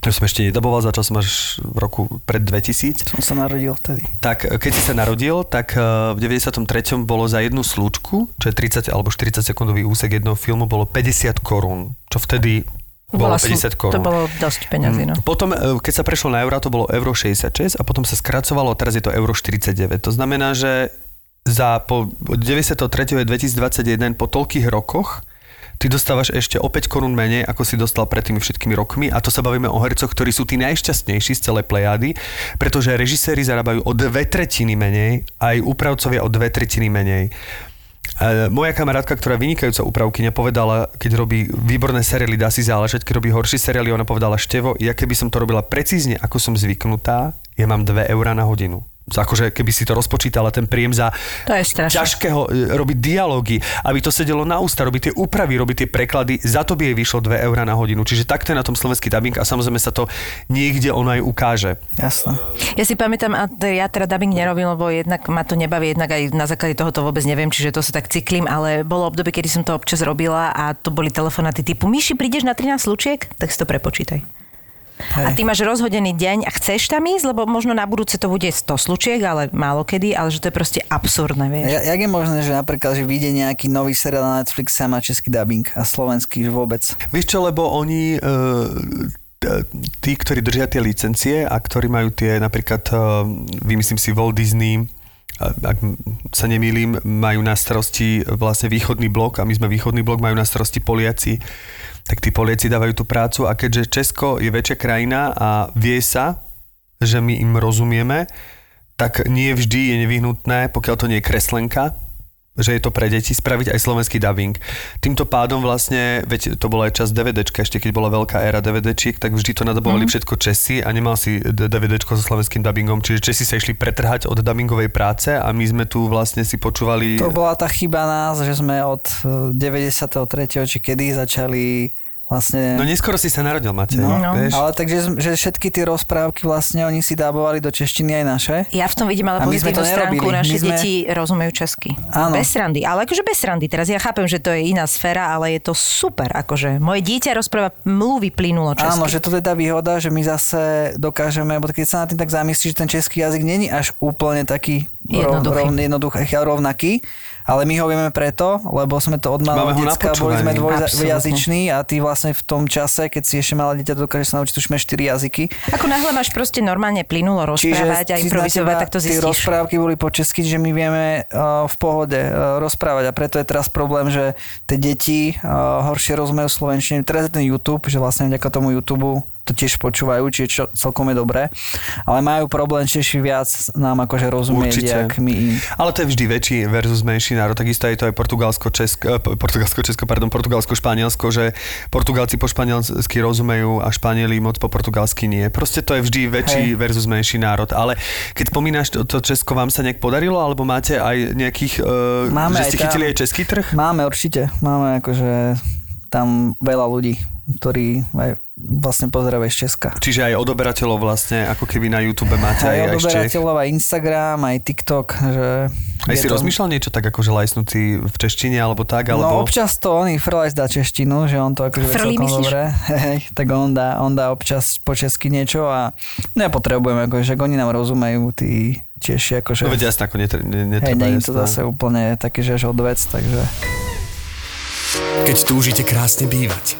to som ešte nedaboval, začal som až v roku pred 2000, Som sa narodil vtedy. tak e, keď si sa narodil, tak e, v 93. bolo za jednu slučku, čo je 30 alebo 40 sekundový úsek jednoho filmu, bolo 50 korún, čo vtedy bolo Bola sú- 50 korún. To bolo dosť peňazí, no. Potom, e, keď sa prešlo na euro, to bolo euro 66 a potom sa skracovalo teraz je to euro 49. To znamená, že za po od 93. je 2021 po toľkých rokoch ty dostávaš ešte o 5 korún menej, ako si dostal pred tými všetkými rokmi a to sa bavíme o hercoch, ktorí sú tí najšťastnejší z celej plejády, pretože režiséri zarábajú o dve tretiny menej, aj úpravcovia o dve tretiny menej. E, moja kamarátka, ktorá vynikajúca úpravkyňa, povedala, keď robí výborné seriály, dá si záležať, keď robí horšie seriály, ona povedala, Števo, ja keby som to robila precízne, ako som zvyknutá, ja mám 2 eurá na hodinu. Akože keby si to rozpočítala, ten príjem za To je strašné. ťažkého, e, robiť dialógy, aby to sedelo na ústa, robiť tie úpravy, robiť tie preklady, za to by jej vyšlo 2 eurá na hodinu. Čiže takto je na tom slovenský dubbing a samozrejme sa to niekde ono aj ukáže. Jasné. Ja si pamätám, a ja teda dubbing nerobím, lebo jednak ma to nebaví, jednak aj na základe toho to vôbec neviem, čiže to sa tak cyklím, ale bolo obdobie, kedy som to občas robila a to boli telefonáty typu Myši, prídeš na 13 slučiek? Tak si to prepočítaj. A ty máš rozhodený deň a chceš tam ísť, lebo možno na budúce to bude 100 slučiek, ale málo kedy, ale že to je proste absurdné, vieš. Ja, jak je možné, že napríklad, že vyjde nejaký nový seriál na Netflixe a má český dubbing a slovenský že vôbec? Vieš čo, lebo oni, e, tí, ktorí držia tie licencie a ktorí majú tie, napríklad, e, vymyslím si, Walt Disney, ak sa nemýlim, majú na starosti vlastne východný blok a my sme východný blok, majú na starosti Poliaci, tak tí Poliaci dávajú tú prácu a keďže Česko je väčšia krajina a vie sa, že my im rozumieme, tak nie vždy je nevyhnutné, pokiaľ to nie je kreslenka, že je to pre deti, spraviť aj slovenský dubbing. Týmto pádom vlastne, veď to bola aj čas DVDčka, ešte keď bola veľká éra DVDčiek, tak vždy to nadobovali mm. všetko Česi a nemal si d- DVDčko so slovenským dubbingom, čiže Česi sa išli pretrhať od dubbingovej práce a my sme tu vlastne si počúvali... To bola tá chyba nás, že sme od eh, 93. či kedy začali vlastne... No neskoro si sa narodil, Matej, No, no. vieš? Ale takže že všetky tie rozprávky vlastne oni si dábovali do češtiny aj naše. Ja v tom vidím ale pozitívnu to stránku, naše My sme- deti rozumejú česky. Áno. Bez srandy, ale akože bez srandy. Teraz ja chápem, že to je iná sféra, ale je to super. Akože moje dieťa rozpráva mluví plynulo česky. Áno, že to je tá výhoda, že my zase dokážeme, bo keď sa na tým tak zamyslíš, že ten český jazyk není až úplne taký Jednoduchý. Rov, jednoduchý a rovnaký, ale my ho vieme preto, lebo sme to od malého decka, boli sme dvojjazyční a ty vlastne v tom čase, keď si ešte malé dieťa, dokážeš sa naučiť už 4 jazyky. Ako náhle máš proste normálne plynulo rozprávať a si na improvizovať, tak to Tie zistíš. rozprávky boli po česky, že my vieme uh, v pohode uh, rozprávať a preto je teraz problém, že tie deti uh, horšie rozumejú slovenčine. Teraz je ten YouTube, že vlastne vďaka tomu YouTube to tiež počúvajú, čiže čo celkom je dobré. Ale majú problém Češi viac nám akože rozumieť, Určite. jak my im. Ale to je vždy väčší versus menší národ. Takisto je to aj Portugalsko, Česko, eh, Portugalsko, Česko, pardon, Portugalsko, Španielsko, že Portugalci po španielsky rozumejú a Španieli moc po portugalsky nie. Proste to je vždy väčší Hej. versus menší národ. Ale keď spomínaš to, to Česko, vám sa nejak podarilo, alebo máte aj nejakých, uh, Máme že ste aj tam. chytili aj český trh? Máme určite, máme akože tam veľa ľudí, ktorí aj vlastne pozerajú aj z Česka. Čiže aj odoberateľov vlastne, ako keby na YouTube máte aj, Aj odoberateľov, aj Instagram, aj TikTok, že... Aj si to- rozmýšľal niečo tak, akože lajsnúci v češtine alebo tak? Alebo... No občas to on Frlajs dá češtinu, že on to akože Frli, celkom myslíš? dobre. (laughs) Tak on dá, on dá občas po česky niečo a nepotrebujeme, akože, že oni nám rozumejú, tí Češi, akože... No veď jasne, ako netre, ne, Hej, netreba nie je to jasné. zase úplne také, že až odvec, takže... Keď túžite krásne bývať.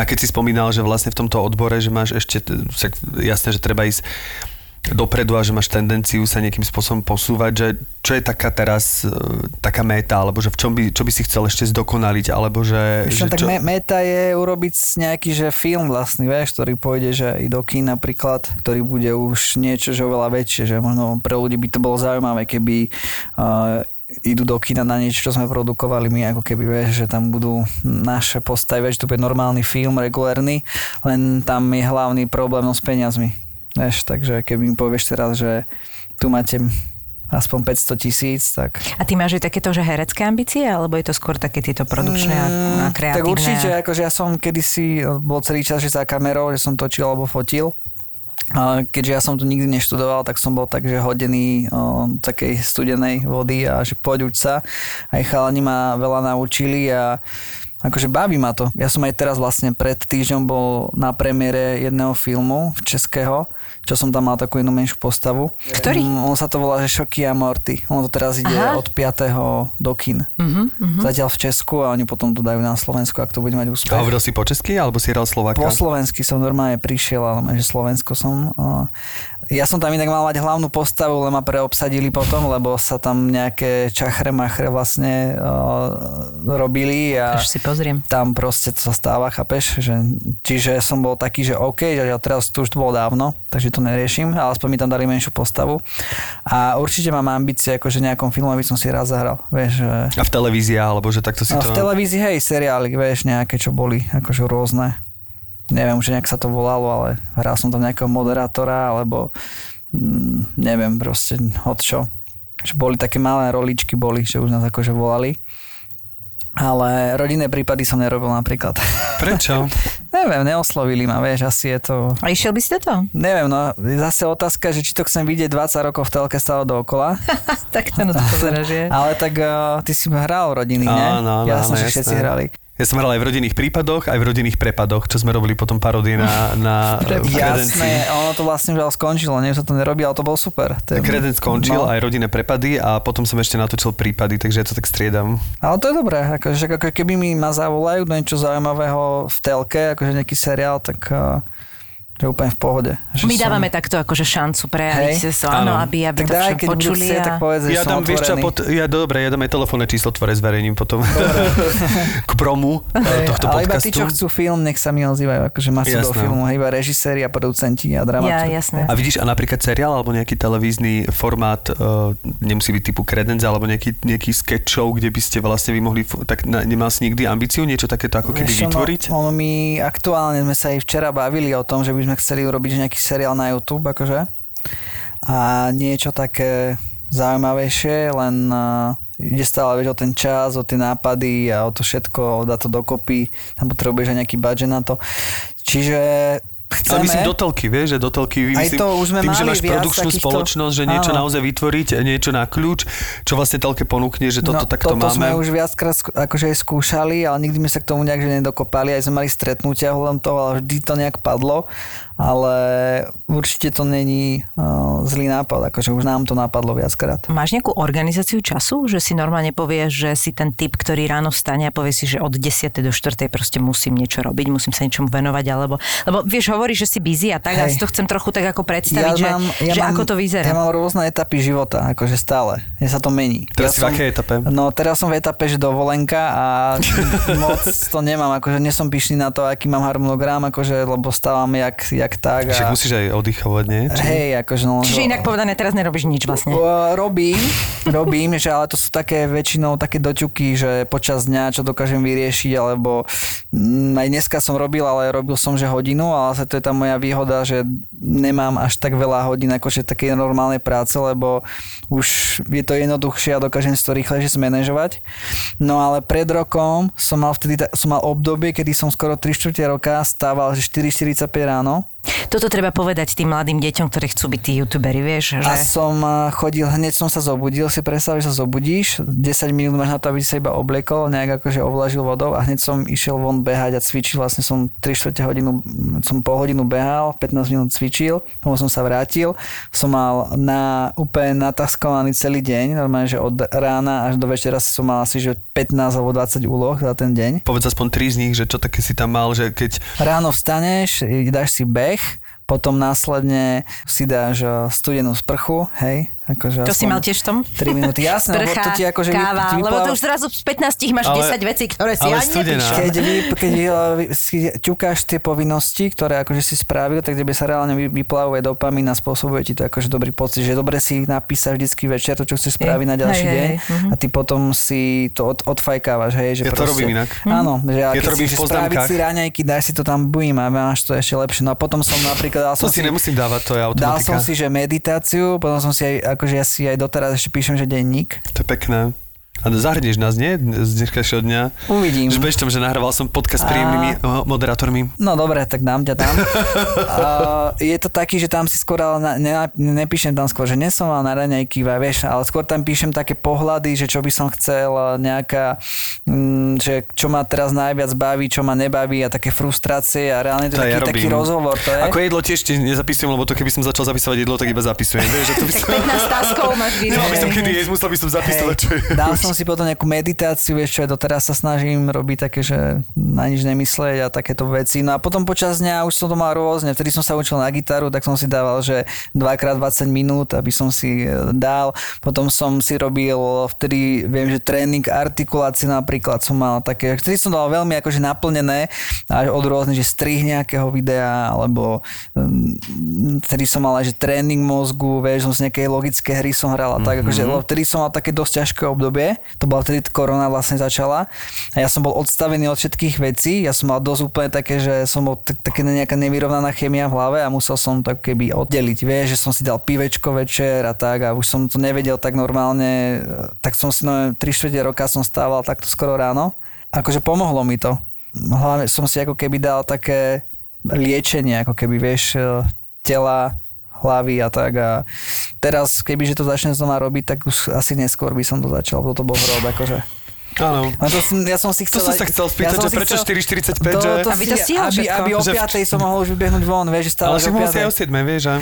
A keď si spomínal, že vlastne v tomto odbore, že máš ešte, však jasné, že treba ísť dopredu a že máš tendenciu sa nejakým spôsobom posúvať, že čo je taká teraz e, taká meta, alebo že v čom by, čo by si chcel ešte zdokonaliť, alebo že... Vieš, že tak čo... me- meta je urobiť nejaký že film vlastný, vieš, ktorý pôjde že i do kín napríklad, ktorý bude už niečo, že oveľa väčšie, že možno pre ľudí by to bolo zaujímavé, keby uh, idú do kina na niečo, čo sme produkovali my, ako keby, vieš, že tam budú naše postavy, vieš, to bude normálny film, regulérny, len tam je hlavný problém no s peniazmi, vieš, takže keby mi povieš teraz, že tu máte aspoň 500 tisíc, tak... A ty máš aj takéto, že herecké ambície, alebo je to skôr také tieto produkčné a, a kreatívne? Mm, Tak určite, akože ja som kedysi bol celý čas že za kamerou, že som točil alebo fotil. Keďže ja som tu nikdy neštudoval, tak som bol tak, že hodený o, takej studenej vody a že poď uč sa. Aj chalani ma veľa naučili a akože baví ma to. Ja som aj teraz vlastne pred týždňom bol na premiére jedného filmu českého, čo som tam mal takú jednu menšiu postavu. Ktorý? Mm, On sa to volá, že Šoky a Morty. On to teraz ide Aha. od 5. do kin. Uh-huh, uh-huh. Zatiaľ v Česku a oni potom to dajú na Slovensku, ak to bude mať úspech. A hovoril si po česky, alebo si hral Slováka? Po slovensky som normálne prišiel, ale že Slovensko som. Ja som tam inak mal mať hlavnú postavu, len ma preobsadili potom, lebo sa tam nejaké čachre machre vlastne uh, robili a Až si pozriem. tam proste to sa stáva, chápeš? Že, čiže som bol taký, že OK, že teraz to už bolo dávno, takže to neriešim, ale aspoň mi tam dali menšiu postavu. A určite mám ambície, akože nejakom filme by som si raz zahral, vieš, že... A v televízii, alebo že takto si A to... v televízii, hej, seriály, vieš, nejaké, čo boli, akože rôzne. Neviem už, nejak sa to volalo, ale hral som tam nejakého moderátora, alebo mm, neviem proste od čo. Že boli také malé roličky, boli, že už nás akože volali. Ale rodinné prípady som nerobil napríklad. Prečo? (laughs) neviem, neoslovili ma, vieš, asi je to... A išiel by si do toho? Neviem, no zase otázka, že či to chcem vidieť 20 rokov v telke stále dookola. (laughs) tak to na to pozeráš, je. (laughs) Ale tak uh, ty si hral rodiny, ne? Áno, áno, Jasné, že všetci hrali. Ja som hral aj v rodinných prípadoch, aj v rodinných prepadoch, čo sme robili potom parodie na, na (laughs) eh. Jasné, ono to vlastne už skončilo, nie sa to nerobí, ale to bol super. Kredenc skončil, no. aj rodinné prepady a potom som ešte natočil prípady, takže ja to tak striedam. Ale to je dobré, akože ako keby mi ma zavolajú do niečo zaujímavého v telke, akože nejaký seriál, tak uh, že úplne v pohode. Že My som- dávame takto akože šancu prejaviť sa, áno, aby, aby Tak to daj, počuli. chcieť, tak a... povedz, že Ja dám, vieš čo, pod, ja dobre, ja dám aj telefónne číslo, ktoré zverejním potom (laughs) k promu eh, Hej, tohto ale iba podcastu. tí, čo chcú film, nech sa mi ozývajú, akože masu do filmu, iba režiséri a producenti Ja, a dramaturgi. jasné. A vidíš, a napríklad seriál alebo nejaký televízny formát, uh, nemusí byť typu Credence, alebo nejaký, nejaký sketch show, kde by ste vlastne vy mohli, tak na, nemal si nikdy ambíciu niečo takéto ako keby Vieš čo, vytvoriť? No, ono my aktuálne sme sa aj včera bavili o tom, že by sme chceli urobiť nejaký seriál na YouTube, akože. A niečo také zaujímavejšie, len uh, ide stále vieš, o ten čas, o tie nápady a o to všetko, dá to dokopy, tam potrebuješ aj nejaký budget na to. Čiže Ale chceme... myslím do telky, vieš, že do telky, myslím, to už sme tým, že máš produkčnú takýchto- spoločnosť, že niečo Áno. naozaj vytvoriť, niečo na kľúč, čo vlastne telke ponúkne, že toto takto No, toto sme máme. už viackrát akože skúšali, ale nikdy sme sa k tomu nejak nedokopali, aj sme mali stretnutia ohľadom toho, ale vždy to nejak padlo, ale určite to není uh, zlý nápad, akože už nám to napadlo viackrát. Máš nejakú organizáciu času, že si normálne povieš, že si ten typ, ktorý ráno vstane a povie si, že od 10. do 4. proste musím niečo robiť, musím sa niečomu venovať, alebo, lebo vieš, hovoríš, že si busy a tak, a Hej. si to chcem trochu tak ako predstaviť, že, že ako to vyzerá. Ja mám rôzne etapy života, akože stále. Ja sa to mení. Teraz si v som, akej etape? No teraz som v etape, že dovolenka a (laughs) moc to nemám, akože nie som pyšný na to, aký mám harmonogram, akože, lebo stávam jak, jak tak. Však A, musíš aj oddychovať, nie? Či- hej, akože no, Čiže že- inak povedané, teraz nerobíš nič vlastne. Uh, Robím, robím, že ale to sú také väčšinou také doťuky, že počas dňa, čo dokážem vyriešiť, alebo mm, aj dneska som robil, ale robil som, že hodinu, ale to je tá moja výhoda, že nemám až tak veľa hodín akože také normálnej práce, lebo už je to jednoduchšie a dokážem si to rýchlejšie zmanéžovať. No ale pred rokom som mal vtedy, som mal obdobie, kedy som skoro 3 čtvrte roka stával, že 4.45 ráno Toto treba povedať tým mladým deťom, ktorí chcú byť tí youtuberi, vieš, že... A som eh, chodil, hneď som sa zobudil, si predstav, že sa zobudíš, 10 minút máš na to, aby si sa iba obliekol, nejak akože ovlažil vodou a hneď som išiel von behať a cvičil, vlastne som 3 čtvrte hodinu, som pol hodinu behal, 15 minút cvičil, potom som sa vrátil, som mal na úplne nataskovaný celý deň, normálne, že od rána až do večera som mal asi, že 15 alebo 20 úloh za ten deň. Povedz aspoň tri z nich, že čo také si tam mal, že keď... Ráno vstaneš, dáš si beh, potom následne si dáš eh, studenú sprchu, hej, akože To si mal tiež v tom? 3 minúty, jasné, lebo Sprcha, to ti akože vy- káva, lebo vypláva- to už zrazu z 15 máš Ale- 10 vecí, ktoré si ale ani studená. nepíšeš. Keď, vy, keď uh, si ťukáš tie povinnosti, ktoré akože si spravil, tak tebe sa reálne vy- vyplavuje dopamín a spôsobuje ti to akože dobrý pocit, že dobre si napísať vždycky večer to, čo chceš spraviť na ďalší Hej, deň hej, mhm. a ty potom si to od, odfajkávaš, hej, že Ja to proste, robím inak. Áno, že Ja to keď robím si, spraviť si raňajky, dáš si to tam bujím a máš to ešte lepšie. No a potom som napríklad dal To som si nemusím dávať, to je Dal automatika. som si, že meditáciu, potom som si aj, akože ja si aj doteraz ešte píšem, že denník. To je pekné. A zahrnieš nás, nie? Z dnešného dňa. Uvidím. Že bež že nahrával som podcast s príjemnými uh, moderátormi. No dobre, tak dám ťa tam. (laughs) uh, je to taký, že tam si skôr, ale na, ne, nepíšem tam skôr, že nesom mal na raňajky, vieš, ale skôr tam píšem také pohľady, že čo by som chcel, nejaká, mm, že čo ma teraz najviac baví, čo ma nebaví a také frustrácie a reálne to, To je ja taký, taký rozhovor. To je. Ako jedlo tiež ti nezapisujem, lebo to keby som začal zapisovať jedlo, tak iba zapisujem. Vieš, že to by som... 15 taskov máš (laughs) No, aby som kedy jesť, musel by som zapisovať, čo je. Dal som si potom nejakú meditáciu, vieš čo, aj doteraz sa snažím robiť také, že na nič nemyslieť a takéto veci. No a potom počas dňa už som to mal rôzne. Vtedy som sa učil na gitaru, tak som si dával, že 2x20 minút, aby som si e, dal. Potom som si robil vtedy, viem, že tréning artikulácie napríklad som mal také, vtedy som dal veľmi akože naplnené až od rôznych, že strih nejakého videa, alebo um, vtedy som mal aj, že tréning mozgu, vieš, som z nejakej logické hry som hral a tak, akože, lebo vtedy som mal také dosť ťažké obdobie, to bola vtedy korona vlastne začala. A ja som bol odstavený od všetkých vecí, ja som mal dosť úplne také, že som bol tak, také nejaká nevyrovnaná chemia v hlave a musel som to keby oddeliť, vieš, že som si dal pivečko večer a tak a už som to nevedel tak normálne, tak som si no 3 čtvrte roka som stával takto skoro ráno, akože pomohlo mi to. Hlavne som si ako keby dal také liečenie, ako keby vieš, tela, hlavy a tak a teraz keby, že to začne znova robiť, tak už asi neskôr by som to začal, lebo to bol hrob, akože. Áno. A to, som- ja som si To chcel... som aj- sa chcel spýtať, som že si prečo chcel- 4,45, to, že? to Aby si- to stihol aby, všetko. aby o Že v- 5 som mohol už vybehnúť von, vieš, že stále, Ale že o mohol si 5. aj o 7, vieš, že?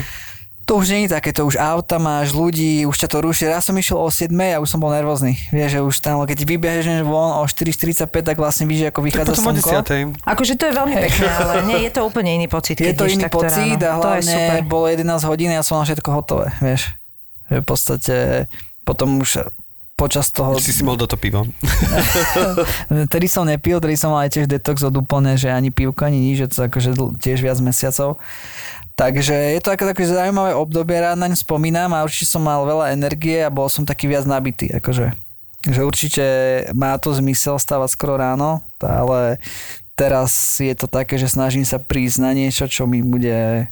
To už nie je také, to už auta máš, ľudí, už ťa to ruší. Ja som išiel o 7 a už som bol nervózny. Vieš, že už tam, keď vybehneš von o 4.45, tak vlastne víš, ako Tak vychádza o slnko. 10. Akože to je veľmi pekné, ale nie, je to úplne iný pocit, Je to iný pocit ráno. a hlavne bolo 11 hodín a ja som mal všetko hotové, vieš. Že v podstate potom už počas toho... Si si mohol do to pivo. (laughs) Tedy som nepil, tedy som mal aj tiež detox od úplne, že ani pivko, ani nič, že to akože tiež viac mesiacov. Takže je to také, také zaujímavé obdobie, rád naň spomínam a určite som mal veľa energie a bol som taký viac nabitý. Akože, že určite má to zmysel stávať skoro ráno, ale teraz je to také, že snažím sa prísť na niečo, čo mi bude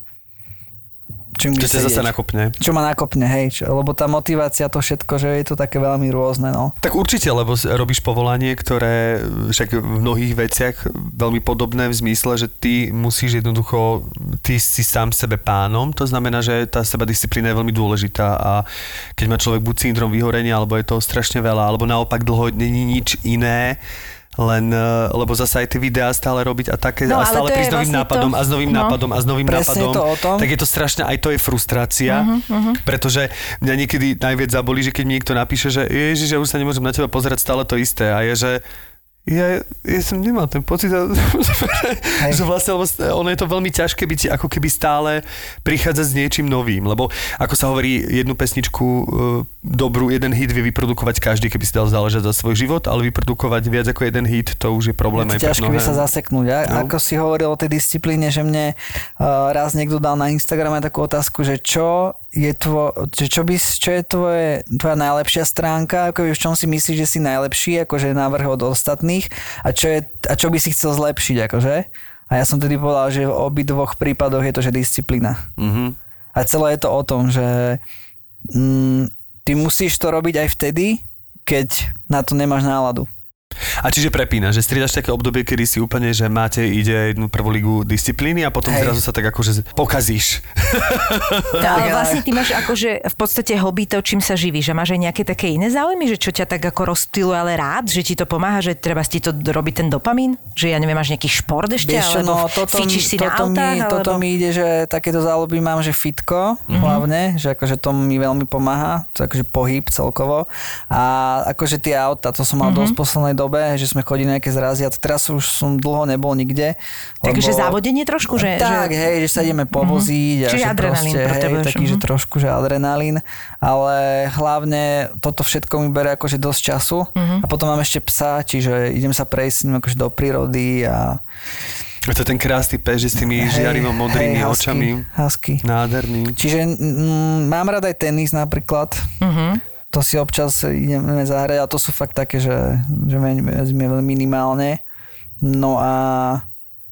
čo mi Čo ťa zase nakopne. Čo ma nakopne, hej, čo, lebo tá motivácia, to všetko, že je to také veľmi rôzne, no. Tak určite, lebo robíš povolanie, ktoré však v mnohých veciach veľmi podobné v zmysle, že ty musíš jednoducho, ty si sám sebe pánom, to znamená, že tá seba disciplína je veľmi dôležitá a keď má človek buď syndrom vyhorenia, alebo je toho strašne veľa, alebo naopak dlho není nič iné, len, eh, lebo zase aj tie videá stále robiť a také, No, a stále prísť novým vlastne nápadom to- a s novým no. nápadom a s novým nápadom, to tak je to strašné, aj to je frustrácia, Mhm, pretože mňa niekedy najviac zabolí, že keď mi niekto napíše, že ježiš, ja už sa nemôžem na teba pozerať stále to isté a je, že ja, ja som nemal ten pocit, a- (laughs) že vlastne, lebo ono je to veľmi ťažké byť ako keby stále prichádzať s niečím novým, lebo ako sa hovorí, jednu pesničku e, dobrú, jeden hit vie vyprodukovať každý, keby si dal záležať za svoj život, ale vyprodukovať viac ako jeden hit, to už je problém Je to ťažké mnohé. sa zaseknúť. A, No. Ako si hovoril o tej disciplíne, že mne uh, raz niekto dal na Instagrame takú otázku, že čo je, tvo, čo, by, čo je tvoje, tvoja najlepšia stránka, ako v čom si myslíš, že si najlepší, akože návrh od ostatných a čo, je, a čo by si chcel zlepšiť, akože? A ja som tedy povedal, že v obidvoch prípadoch je to, že disciplína. Mhm. A celé je to o tom, že mm, ty musíš to robiť aj vtedy, keď na to nemáš náladu. A čiže prepína, že striedaš také obdobie, kedy si úplne, že máte, ide jednu prvú ligu disciplíny a potom Hej. zrazu sa tak akože pokazíš. (laughs) No, ale vlastne ty máš akože v podstate hobby to, čím sa živíš. A máš aj nejaké také iné záujmy, že čo ťa tak ako rozptyluje, ale rád, že ti to pomáha, že treba ti to robí ten dopamín? Že ja neviem, máš nejaký šport ešte? Vieš alebo no, toto, fičíš si toto, na autách? mi, alebo... toto mi ide, že takéto záľuby mám, že fitko mm-hmm. hlavne, že akože to mi veľmi pomáha, to akože pohyb celkovo. A akože tie auta, to som mal mm-hmm. dosť poslednej dobe, že sme chodili nejaké zrazy a teraz už som dlho nebol nikde. Takže závodenie trošku? Že, tak, že... hej, že sa ideme povoziť. A Čiže že adrenalín proste, hej, taký, že mhm. trošku, že adrenalín, ale hlavne toto všetko mi bere akože dosť času Mhm. a potom mám ešte psa, čiže idem sa prejsť s ním akože do prírody a A to je ten krásny pes, že s tými žiarivo modrými hej, očami. Husky. Nádherný. Čiže mm, mám rád aj tenis napríklad. Mhm. To si občas ideme zahrať a to sú fakt také, že, že vezme veľmi minimálne. No a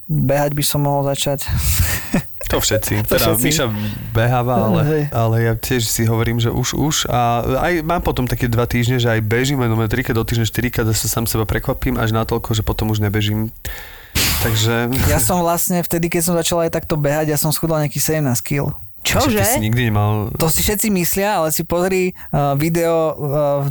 behať by som mohol začať. (laughs) To všetci. To Teda všetci. Miša beháva, ale, Hej. ale ja tiež si hovorím, že už, už. A aj mám potom také dva týždne, že aj bežím, jenom trikrát do týždňa, štyrikrát, zase sám seba prekvapím, až natoľko, že potom už nebežím. Takže... Ja som vlastne vtedy, keď som začal aj takto behať, ja som schudol nejakých 17 kg. Že Ty si nikdy nemal... To si všetci myslia, ale si pozri uh, video uh, v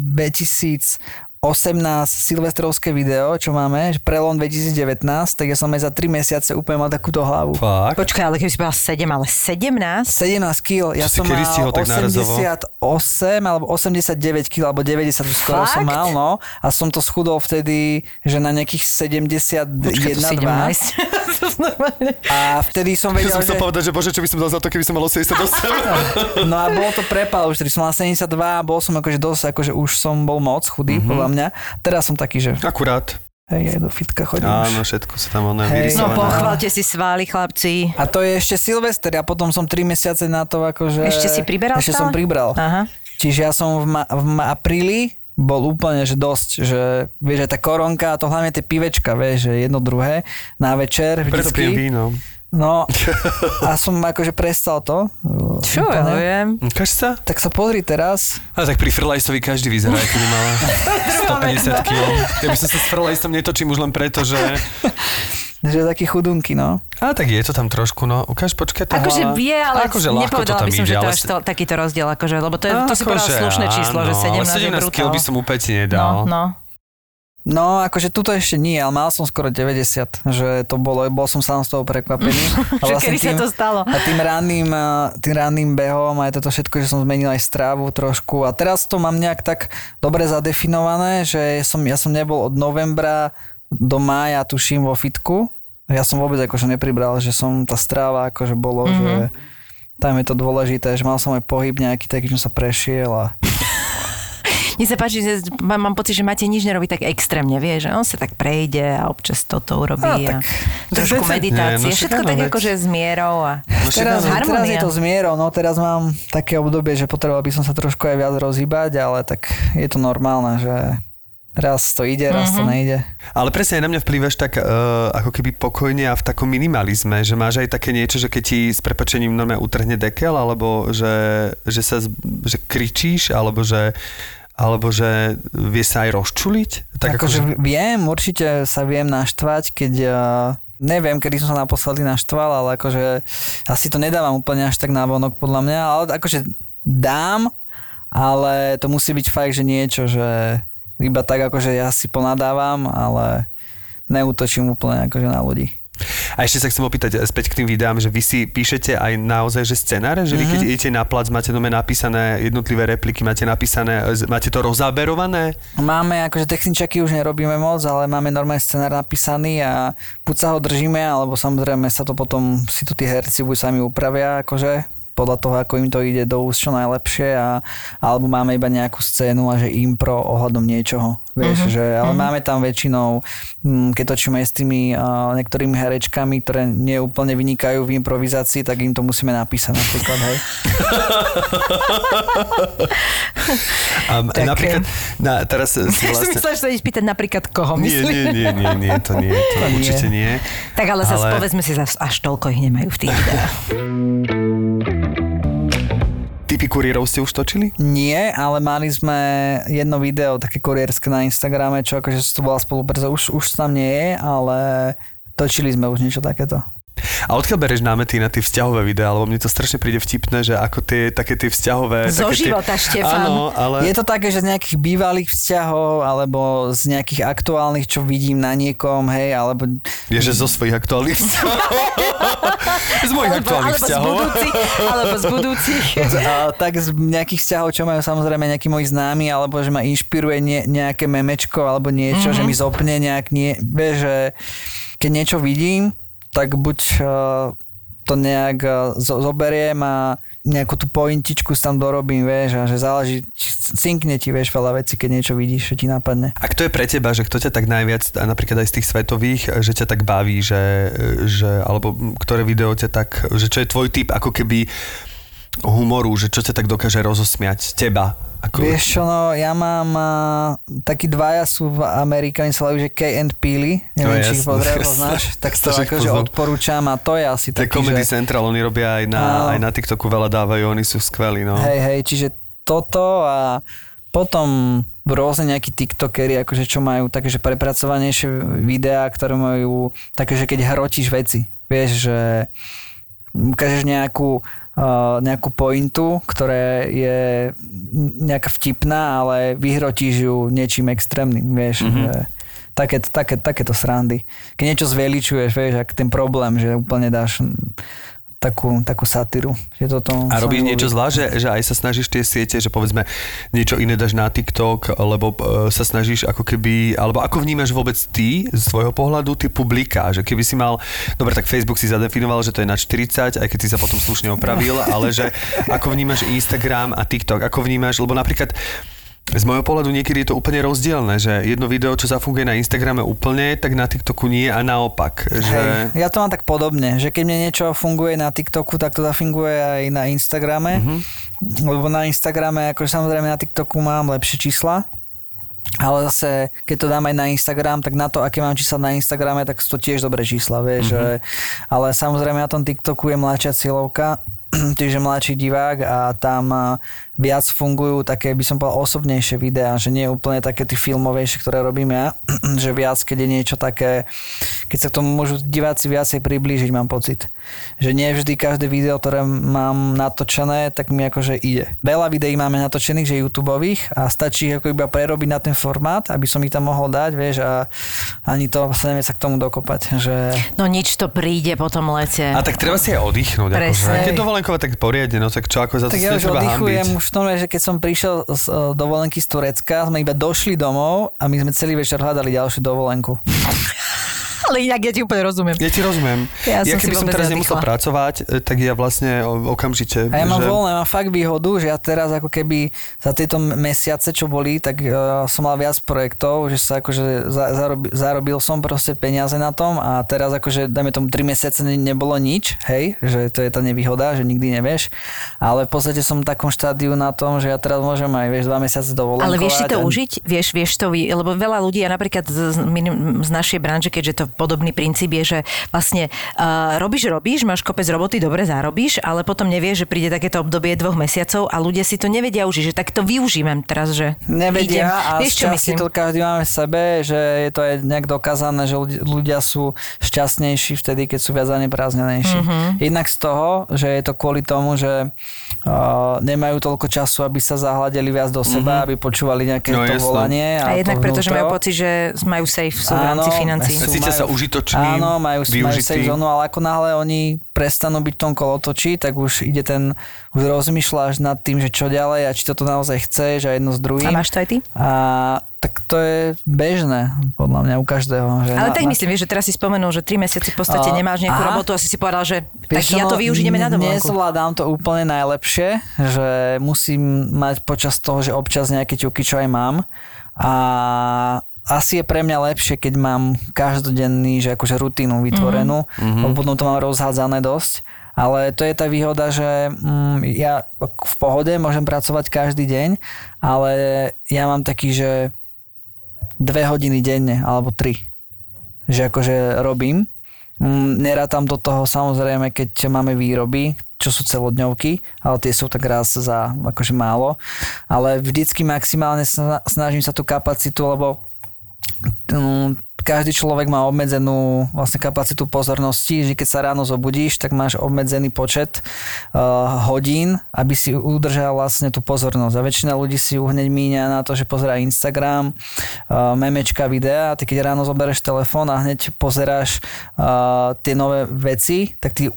2018 silvestrovské video, čo máme, že prelom 2019, tak ja som aj za 3 mesiace úplne mal takúto hlavu. Fakt? Počkaj, ale keby si povedal 7, ale 17? 17 kg, ja Čo som mal stihol tak nárazovo? 88 alebo 89 kg, alebo 90 už skoro som mal, no. A som to schudol vtedy, že na nejakých 71, Počkaj, to 2. 17. (laughs) A vtedy som Ja vedel, som že... chcel povedať, že bože, čo by som dal za to, keby som mal 88. No a bolo to prepal už, tedy som mal 72 a bol som akože dosť, akože už som bol moc chudý, mm-hmm. podľa mňa. Teraz som taký, že Akurát. hej, aj do fitka chodím už. Áno, všetko sa tam ono Hej. No pochválte si svály, chlapci. A to je ešte Silvester a potom som 3 mesiace na to akože... Ešte si priberal Ešte stále? som pribral. Aha. Čiže ja som v, ma- v ma- apríli bol úplne, že dosť, že vieš, aj tá koronka, a to hlavne tie pivečka, vieš, že jedno druhé na večer. Predspijem vždycky. No a som akože prestal to. Čo ja viem. Ukáž sa? Tak sa pozri teraz. A tak pri Frlajstovi každý vyzerá, ako by mala 150 kg. Ja by som sa s Frlajstom netočím už len preto, že... Že taký chudunky, no. A tak je to tam trošku, no. Ukáž, počkaj, tá Akože vie, ale akože nepovedala by som, ide, že to ale až to, takýto rozdiel, akože, lebo to, je, to si povedal Akože slušné číslo, že áno, 17, ale 17 je kg brutál. by som úplne nedal. No, no. No, akože tuto ešte nie, ale mal som skoro 90, že to bolo, bol som sám z toho prekvapený. (laughs) A Že kedy sa to stalo? A tým ranným, tým ranným behom aj toto všetko, že som zmenil aj strávu trošku. A teraz to mám nejak tak dobre zadefinované, že som, ja som nebol od novembra do mája, tuším, vo fitku. Ja som vôbec akože nepribral, že som tá stráva akože bolo, mm-hmm. že tam je to dôležité, že mal som aj pohyb nejaký taký, že som sa prešiel a Mne sa páči, že mám, mám pocit, že Matej nič nerobí tak extrémne, vie, že on sa tak prejde a občas toto urobí A, a, tak- trošku meditácie. nie, no Všetko tak akože s mierou a No teraz, teraz je to s mierou, no teraz mám také obdobie, že potreboval by som sa trošku aj viac rozhýbať, ale tak je to normálne, že raz to ide, raz Mhm. to nejde. Ale presne aj na mňa vplývaš tak uh, ako keby pokojne a v takom minimalizme, že máš aj také niečo, že keď ti s prepačením normálne utrhne dekel, alebo že, že sa z- že kričíš, alebo že alebo že vie sa aj rozčuliť? Tak akože viem, určite sa viem naštvať, keď uh, neviem, kedy som sa naposledy naštval, ale akože asi to nedávam úplne až tak návonok podľa mňa, ale akože dám, ale to musí byť fakt, že niečo, že iba tak akože ja si ponadávam, ale neútočím úplne akože na ľudí. A ešte sa chcem opýtať eh, späť k tým videám, že vy si píšete aj naozaj, že scenáre, že vy keď idete na plac, máte doma napísané jednotlivé repliky, máte napísané, z- máte to rozáberované? Máme, akože techničaky už nerobíme moc, ale máme normálny scenár napísaný a buď sa ho držíme, alebo samozrejme sa to potom, si to tí herci buď sami upravia, akože podľa toho, ako im to ide do úst čo najlepšie a, alebo máme iba nejakú scénu a že impro ohľadom niečoho, vieš, že, ale máme tam väčšinou, mm, keď točíme s tými uh, niektorými herečkami, ktoré neúplne vynikajú v improvizácii, tak im to musíme napísať napríklad, hej. (laughs) A Tak, napríklad, na, teraz si vlastne... myslela, že sa ideš pýtať napríklad koho Nie, myslíš. nie, nie, nie, nie, to nie, to, To nie. určite nie. Tak ale zase Ale- povedzme si, zas až toľko ich nemajú v tých videách. Ty typy kurierov ste už točili? Nie, ale mali sme jedno video také kurierské na Instagrame, čo akože to bola spolupráca, už, už tam nie je, ale točili sme už niečo takéto. A odkiaľ bereš námety na tie vzťahové videá? Lebo mne to strašne príde vtipné, že ako tie, také tie vzťahové... Zo také života, tie... Štefan. Áno, ale... Je to také, že z nejakých bývalých vzťahov, alebo z nejakých aktuálnych, čo vidím na niekom, hej, alebo... Je, že zo svojich aktuálnych vzťahov. (laughs) z mojich Alebo, aktuálnych alebo, z vzťahov. budúcich, alebo z budúcich. (laughs) A, tak z nejakých vzťahov, čo majú samozrejme nejakí moji známi, alebo že ma inšpiruje nie, nejaké memečko, alebo niečo, mm-hmm. že mi zopne nejak, nie, že keď niečo vidím, tak buď uh, to nejak zo- zoberiem a nejakú tú pointičku tam dorobím, vieš, a že záleží, cinkne ti, vieš, veľa vecí, keď niečo vidíš, čo ti napadne. A kto je pre teba, že kto ťa tak najviac, napríklad aj z tých svetových, že ťa tak baví, že, že alebo ktoré video ťa tak, že čo je tvoj typ ako keby humoru, že čo ťa tak dokáže rozosmiať teba? Ako... Vieš čo, no, ja mám uh, takí dvaja sú v Amerike, oni sa volajú, že Kay and Peely, neviem, No, či ich jasné. poznáš, tak to ich akože odporúčam a to je asi To taký, Comedy že... Central, oni robia aj na, Áno. aj na TikToku veľa dávajú, oni sú skvelí, no. Hej, hej, čiže toto a potom rôzne nejakí tiktokery, akože čo majú také, že prepracovanejšie videá, ktoré majú také, že keď hrotíš veci, vieš, že ukážeš nejakú, nejakú pointu, ktorá je nejaká vtipná, ale vyhrotíš ju niečím extrémnym, vieš, mm-hmm. také, také, takéto srandy. Keď niečo zveličuješ, vieš, ak ten problém, že úplne dáš takú, takú satíru. Že toto A robíš niečo zlá, že, že aj sa snažíš tie siete, že povedzme niečo iné dáš na TikTok, lebo e, sa snažíš ako keby, alebo ako vnímaš vôbec ty z tvojho pohľadu tie publika, že keby si mal, dobre, tak Facebook si zadefinoval, že to je na 40, aj keď si sa potom slušne opravil, (laughs) ale že ako vnímaš Instagram a TikTok, ako vnímaš, lebo napríklad z môjho pohľadu niekedy je to úplne rozdielne, že jedno video, čo zafunguje na Instagrame úplne, tak na TikToku nie a naopak. Že... Hej, ja to mám tak podobne, že keď mne niečo funguje na TikToku, tak to zafunguje aj na Instagrame, Mhm. mm-hmm. lebo na Instagrame, akože samozrejme na TikToku mám lepšie čísla, ale zase, keď to dám aj na Instagram, tak na to, aké mám čísla na Instagrame, tak sú to tiež dobré čísla, vieš. Mhm. Mm-hmm. Že, ale samozrejme na tom TikToku je mladšia cieľovka, (clears throat) čiže mladší divák a tam viac fungujú také, by som povedal, osobnejšie videá, že nie úplne také tie filmovejšie, ktoré robím ja, (clears throat) že viac, keď je niečo také, keď sa k tomu môžu diváci viacej priblížiť, mám pocit. Že nie vždy každé video, ktoré mám natočené, tak mi akože ide. Veľa videí máme natočených, že YouTubeových a stačí ich ako iba prerobiť na ten formát, aby som ich tam mohol dať, vieš, a ani to sa nevie sa k tomu dokopať, že... No nič to príde po tom lete. A tak treba si aj oddychnúť. Akože. Presne. Keď dovolenková, tak poriadne, no tak čo, ako za to Tak si ja už oddychujem hambiť. V tom, že keď som prišiel z e, dovolenky z Turecka, sme iba došli domov a my sme celý večer hľadali ďalšiu dovolenku. Ale inak ja ti úplne rozumiem. Ja ti rozumiem. Ja Ja, som si keby som teraz nemusel pracovať, e, tak ja vlastne okamžite... A ja mám že... voľné, mám fakt výhodu, že ja teraz ako keby za tieto mesiace, čo boli, tak uh, som mal viac projektov, že sa akože za, zarobil, zarobil som proste peniaze na tom a teraz akože dajme tomu 3 mesiace ne, nebolo nič, hej, že to je tá nevýhoda, že nikdy nevieš, ale v podstate som v takom štádiu na tom, že ja teraz môžem aj, vieš, 2 mesiace dovolenkovať. Ale vieš si to a- užiť? Vieš, vieš to, lebo veľa ľudí, a napríklad z, z, z našej branže, keďže to podobný princíp je, že vlastne uh, robíš, robíš, máš kopec roboty, dobre zarobíš, ale potom nevieš, že príde takéto obdobie dvoch mesiacov a ľudia si to nevedia užiť, že tak to využívam teraz, že Nevedia idem. a vieš, z čo myslím? to každý máme v sebe, že je to aj nejak dokázané, že ľudia, sú šťastnejší vtedy, keď sú viac zaneprázdnenejší. Mhm. Mm-hmm. Jednak z toho, že je to kvôli tomu, že uh, nemajú toľko času, aby sa zahľadili viac do seba, Mhm. aby počúvali nejaké No, to jasné. volanie. A jednak to preto, že majú pocit, že majú safe sú v rámci financií. Cítia sa užitoční, Áno, majú, majú využití. safe zónu, ale ako náhle oni prestanú byť v tom kolotočí, tak už ide ten, už rozmýšľaš nad tým, že čo ďalej a či toto naozaj chceš a jedno s druhým. A máš to aj ty? A tak to je bežné, podľa mňa, u každého. Že Ale na, tak na- myslím, vieš, že teraz si spomenul, že 3 mesiace v podstate A- nemáš nejakú aha. robotu, asi si povedal, že tak ja to využijem aj na dovolenku. Nezvládam to úplne najlepšie, že musím mať počas toho, že občas nejaké ťuky, čo aj mám. A asi je pre mňa lepšie, keď mám každodenný, že akože rutinu vytvorenú, mm-hmm. lebo potom to mám rozhádzané dosť. Ale to je tá výhoda, že mm, ja v pohode môžem pracovať každý deň, ale ja mám taký, že dve hodiny denne, alebo tri. Že akože robím. Mm, Nerátam do toho samozrejme, keď máme výroby, čo sú celodňovky, ale tie sú tak raz za akože málo. Ale vždycky maximálne sna- snažím sa tú kapacitu, lebo každý človek má obmedzenú vlastne kapacitu pozornosti, že keď sa ráno zobudíš, tak máš obmedzený počet uh, hodín, aby si udržal vlastne tú pozornosť. A väčšina ľudí si ju hneď míňa na to, že pozerá Instagram, uh, memečka, videa, a ty keď ráno zoberieš telefón a hneď pozeráš uh, tie nové veci, tak ty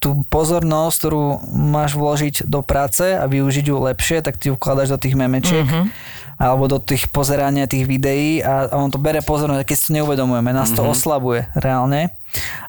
tú pozornosť, ktorú máš vložiť do práce a využiť ju lepšie, tak ty ju vkladáš do tých memečiek. Mm-hmm alebo do tých pozerania tých videí a on to bere pozornosť, keď si to neuvedomujeme, nás to Mhm. oslabuje reálne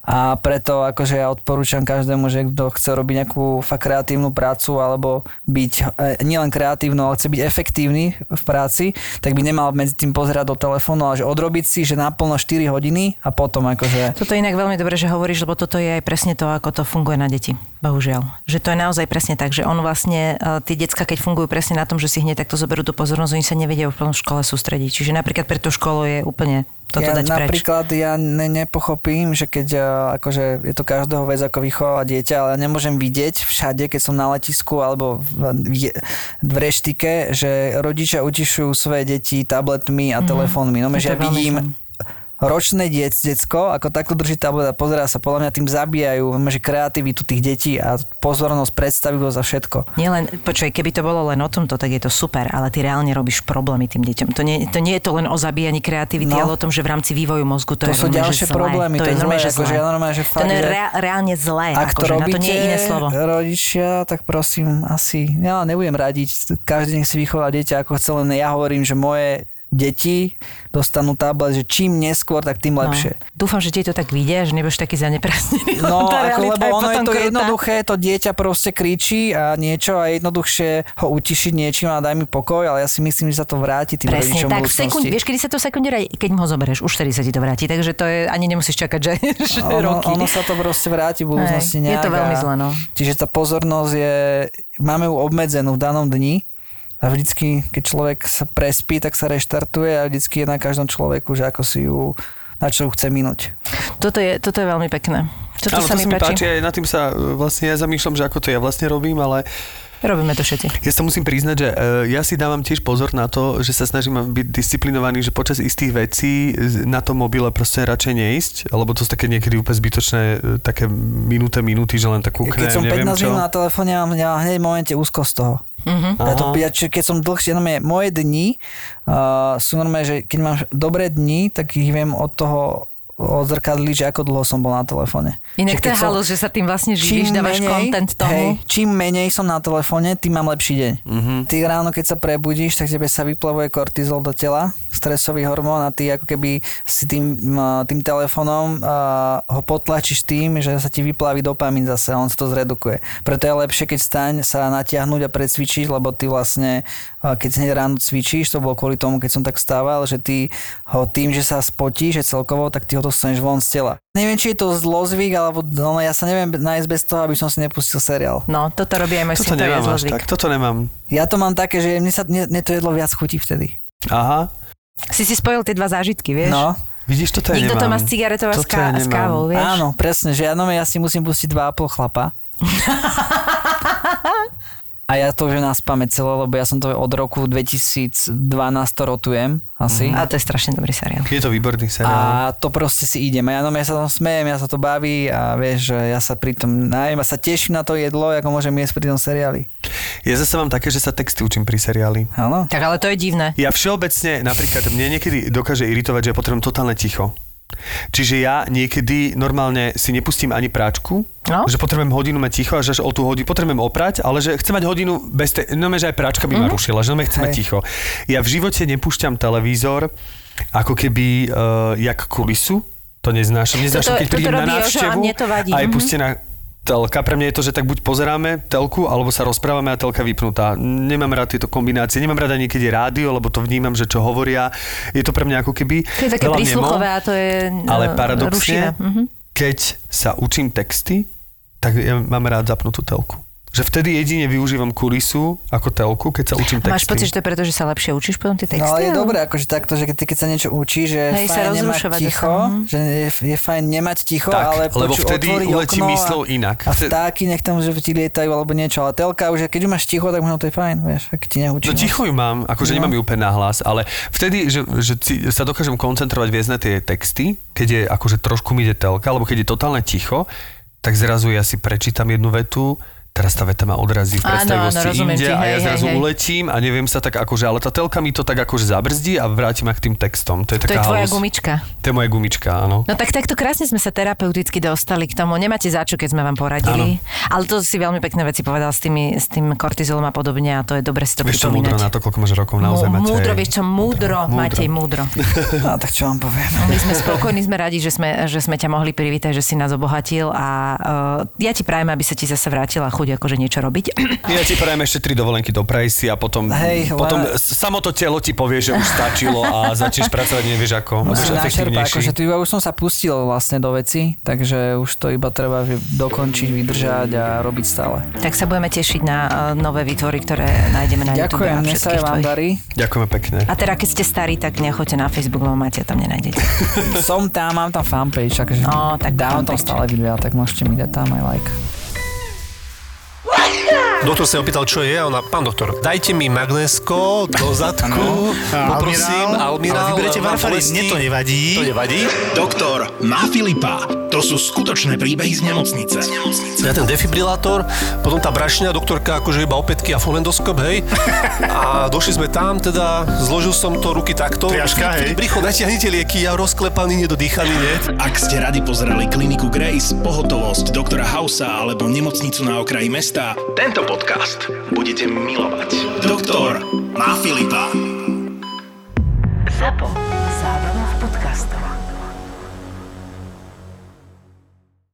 a preto akože ja odporúčam každému, že kto chce robiť nejakú fakt kreatívnu prácu alebo byť e, nielen kreatívnu, ale chce byť efektívny v práci, tak by nemal medzi tým pozerať do telefónu, ale že odrobiť si, že naplno 4 hodiny a potom akože Toto je inak veľmi dobre, že hovoríš, lebo toto je aj presne to, ako to funguje na deti. Bohužiaľ. Že to je naozaj presne tak, že on vlastne, e, tie decka, keď fungujú presne na tom, že si hneď takto zoberú tú pozornosť, oni sa nevedia v plnom škole sústrediť. Čiže napríklad pre tú školu je úplne toto ja dať preč. napríklad ja ne, nepochopím, že keď a, akože je to každého vec ako vychovávať dieťa, ale ja nemôžem vidieť všade, keď som na letisku alebo v, v, reštike, že rodičia utišujú svoje deti tabletmi a Mhm. telefónmi. No, že ja vidím. Ročné diec, decko, ako takto drží tablet a pozerá sa, podľa mňa tým zabíjajú že kreativitu tých detí a pozornosť, predstavivosť a všetko. Nielen, počuj, keby to bolo len o tomto, tak je to super, ale ty reálne robíš problémy tým deťom. To nie, to nie je to len o zabíjaní kreativity, No. ale o tom, že v rámci vývoju mozgu to, To je sú normálne, ďalšie zlé. problémy, to je normálne, zlé, že akože zlé. ja normálne, že to fakt, je že- rea- reálne zlé, Ak to akože, na robíte, to nie je iné slovo. rodičia, tak prosím, asi, ja nebudem radiť, každý nech si vychová dieťa ako chce, len ja hovorím, že moje deti dostanú tablet, že čím neskôr, tak tým lepšie. No. Dúfam, že ti to tak vidia, že nebudeš taký zaneprasnený. No, (laughs) ako, lebo ono je to krutá. jednoduché, to dieťa proste kričí a niečo a jednoduchšie ho utišiť niečím a daj mi pokoj, ale ja si myslím, že sa to vráti tým Presne rodičom tak, v sekund, vieš, kedy sa to sekundera, keď ho zoberieš, už vtedy sa ti to vráti, takže to je, ani nemusíš čakať, že, (laughs) že ono, roky. ono sa to proste vráti v budúcnosti je to veľmi zle, no. Čiže tá pozornosť je, máme ju obmedzenú v danom dni a vždycky, keď človek sa prespí, tak sa reštartuje a vždycky je na každom človeku, že ako si ju na čo ju chce minúť. Toto je, toto je veľmi pekné. Toto Áno, sa to mi páči. páči, aj nad tým sa e, vlastne ja zamýšľam, že ako to ja vlastne robím, ale Robíme to všetci. ja sa musím priznať, že e, ja si dávam tiež pozor na to, že sa snažím byť disciplinovaný, že počas istých vecí na tom mobile proste radšej neísť, lebo to sú také niekedy úplne zbytočné e, také minúte, minúty, že len tak kúknem, Keď som 15 neviem čo. minút na telefóne, mám ja hneď v momente úzko z toho. Mhm. Ja to, ja, keď som dlhšie, no moje dni uh, sú normálne, že keď mám dobré dni, tak ich viem od toho odzrkadliť, že ako dlho som bol na telefóne. Inak to je halus, že sa tým vlastne živíš, dávaš content tomu. Hej, čím menej som na telefóne, tým mám lepší deň. Mhm. Mm-hmm. Ty ráno, keď sa prebudíš, tak tebe sa vyplavuje kortizol do tela, stresový hormón a ty ako keby si tým, tým telefónom a, ho potlačíš tým, že sa ti vyplaví dopamín zase a on sa to zredukuje. Preto je lepšie, keď staň sa natiahnuť a precvičiť, lebo ty vlastne, a keď hneď ráno cvičíš, to bolo kvôli tomu, keď som tak stával, že ty ho tým, že sa spotíš, že celkovo, tak ty ho dostaneš von z tela. Neviem, či je to zlozvyk, alebo no, ja sa neviem nájsť bez toho, aby som si nepustil seriál. No, toto robí aj môj Toto syn, to je nemám až zlozvyk. tak, toto nemám. Ja to mám také, že mne, sa, mne, mne to jedlo viac chutí vtedy. Aha, Si si spojil tie dva zážitky, vieš? No, vidíš, toto ja Nikto to nemám. má s cigaretou a s, ja nemám. kávou, vieš? áno, presne, že ja, no, ja si musím pustiť 2,5 chlapa. (laughs) A ja to už na spamäť celé, lebo ja som to od roku 2012 to rotujem asi. A to je strašne dobrý seriál. Je to výborný seriál. A to proste si idem. A ja, no, ja sa tam smejem, ja sa to baví a vieš, že ja sa pri tom najem a sa teším na to jedlo, ako môžem jesť pri tom seriáli. Ja zase mám také, že sa texty učím pri seriáli. Áno. Tak ale to je divné. Ja všeobecne, napríklad, mne niekedy dokáže iritovať, že ja potrebujem totálne ticho. Čiže ja niekedy normálne si nepustím ani práčku, No. že potrebujem hodinu mať ticho a že až o tú hodinu potrebujem oprať, ale že chcem mať hodinu bez tej, no že aj práčka by ma rušila, že no chcem mať ticho. Ja v živote nepúšťam televízor ako keby uh, jak kulisu, to neznášam. Neznášam, keď prídem na Jožo a návštevu mne to vadí. Mhm. pustená telka. Pre mňa je to, že tak buď pozeráme telku, alebo sa rozprávame a telka vypnutá. Nemám rád tieto kombinácie. Nemám rada niekedy rádio, lebo to vnímam, že čo hovoria. Je to pre mňa ako keby To je také prísluchové a to je ale eh, paradoxne, rušivé. Mhm. keď sa učím texty, tak ja mám rád zapnutú telku. Že vtedy jedine využívam kulisu ako telku, keď sa učím texty. Máš pocit, že to je preto, že sa lepšie učíš potom tie texty? No ale je dobré, akože takto, že keď, ty- keď sa niečo učí, že je Hej, fajn nemať rozrušovať ticho, mhm. že je, je fajn nemať ticho, Tak, ale lebo poču, vtedy uletí myslou inak. A vtáky nech tam, že ti lietajú alebo niečo, ale telka už, keď už máš ticho, tak možno to je fajn, vieš, ak ti neučí. No ticho ju mám, akože No. nemám ju úplne na hlas, ale vtedy, že, že sa dokážem koncentrovať viac na tie texty, keď je akože trošku mi ide telka, alebo keď je totálne ticho, tak zrazu ja si prečítam jednu vetu, teraz tá veta ma odrazí v Áno, predstavivosti áno, rozumiem inde ti, a ja hej, zrazu hej, hej. uletím a neviem sa tak akože, ale tá telka mi to tak akože zabrzdí a vráti ma k tým textom. To je To je taká tvoja halus. gumička. To je moja gumička, áno. No tak takto krásne sme sa terapeuticky dostali k tomu. Nemáte za čo, keď sme vám poradili. Ale to si veľmi pekné veci povedal s, tými, s tým kortizolom a podobne a to je dobre si to Vieš čo múdro pripomínať. na to, koľko máš rokov naozaj, Mú- Matej. múdro, vieš čo, múdro, Múdro. Matej, múdro. (laughs) No tak čo vám poviem. My sme spokojní, sme radi, že sme, že sme ťa mohli privítať, že si nás obohatil a uh, ja ti prajem, aby sa ti zase vrátila chuť akože niečo robiť. Ja ti prajem ešte tri dovolenky do Prajsy a potom, Hej, potom s- samo to telo ti povie, že už stačilo a začneš pracovať nevieš ako. Musím načerpať, akože tu iba už som sa pustil vlastne do veci, takže už to iba treba dokončiť, vydržať a robiť stále. Tak sa budeme tešiť na uh, nové výtvory, ktoré nájdeme na YouTube Ďakujem, a nech sa vám darí. Ďakujeme pekne. A teda, keď ste starí, tak nechoďte na Facebook, lebo máte tam nenájdete. Som tam, mám tam fanpage, takže No, tak dávam tam stále videa, tak môžete mi dať tam aj like. Doktor sa opýtal, čo je a ona, pán doktor, dajte mi magnésko do zadku, (laughs) poprosím, almirál, Ale vyberete bolesti. mne to nevadí. To nevadí? Doktor má Filipa. To sú skutočné príbehy z nemocnice. Ja ten defibrilátor, potom tá brašňa, doktorka akože iba opätky a fulendoskop, hej. A došli sme tam, teda zložil som to ruky takto. Triaška, hej. Bricho, natiahnite lieky, ja rozklepaný, nedodýchaný, nie? Ak ste radi pozerali kliniku Grace, pohotovosť doktora Hausa alebo nemocnicu na okraji mesta, tento podcast budete milovať. Doktor má Filipa. ZAPO. Zábrná v podcastovách.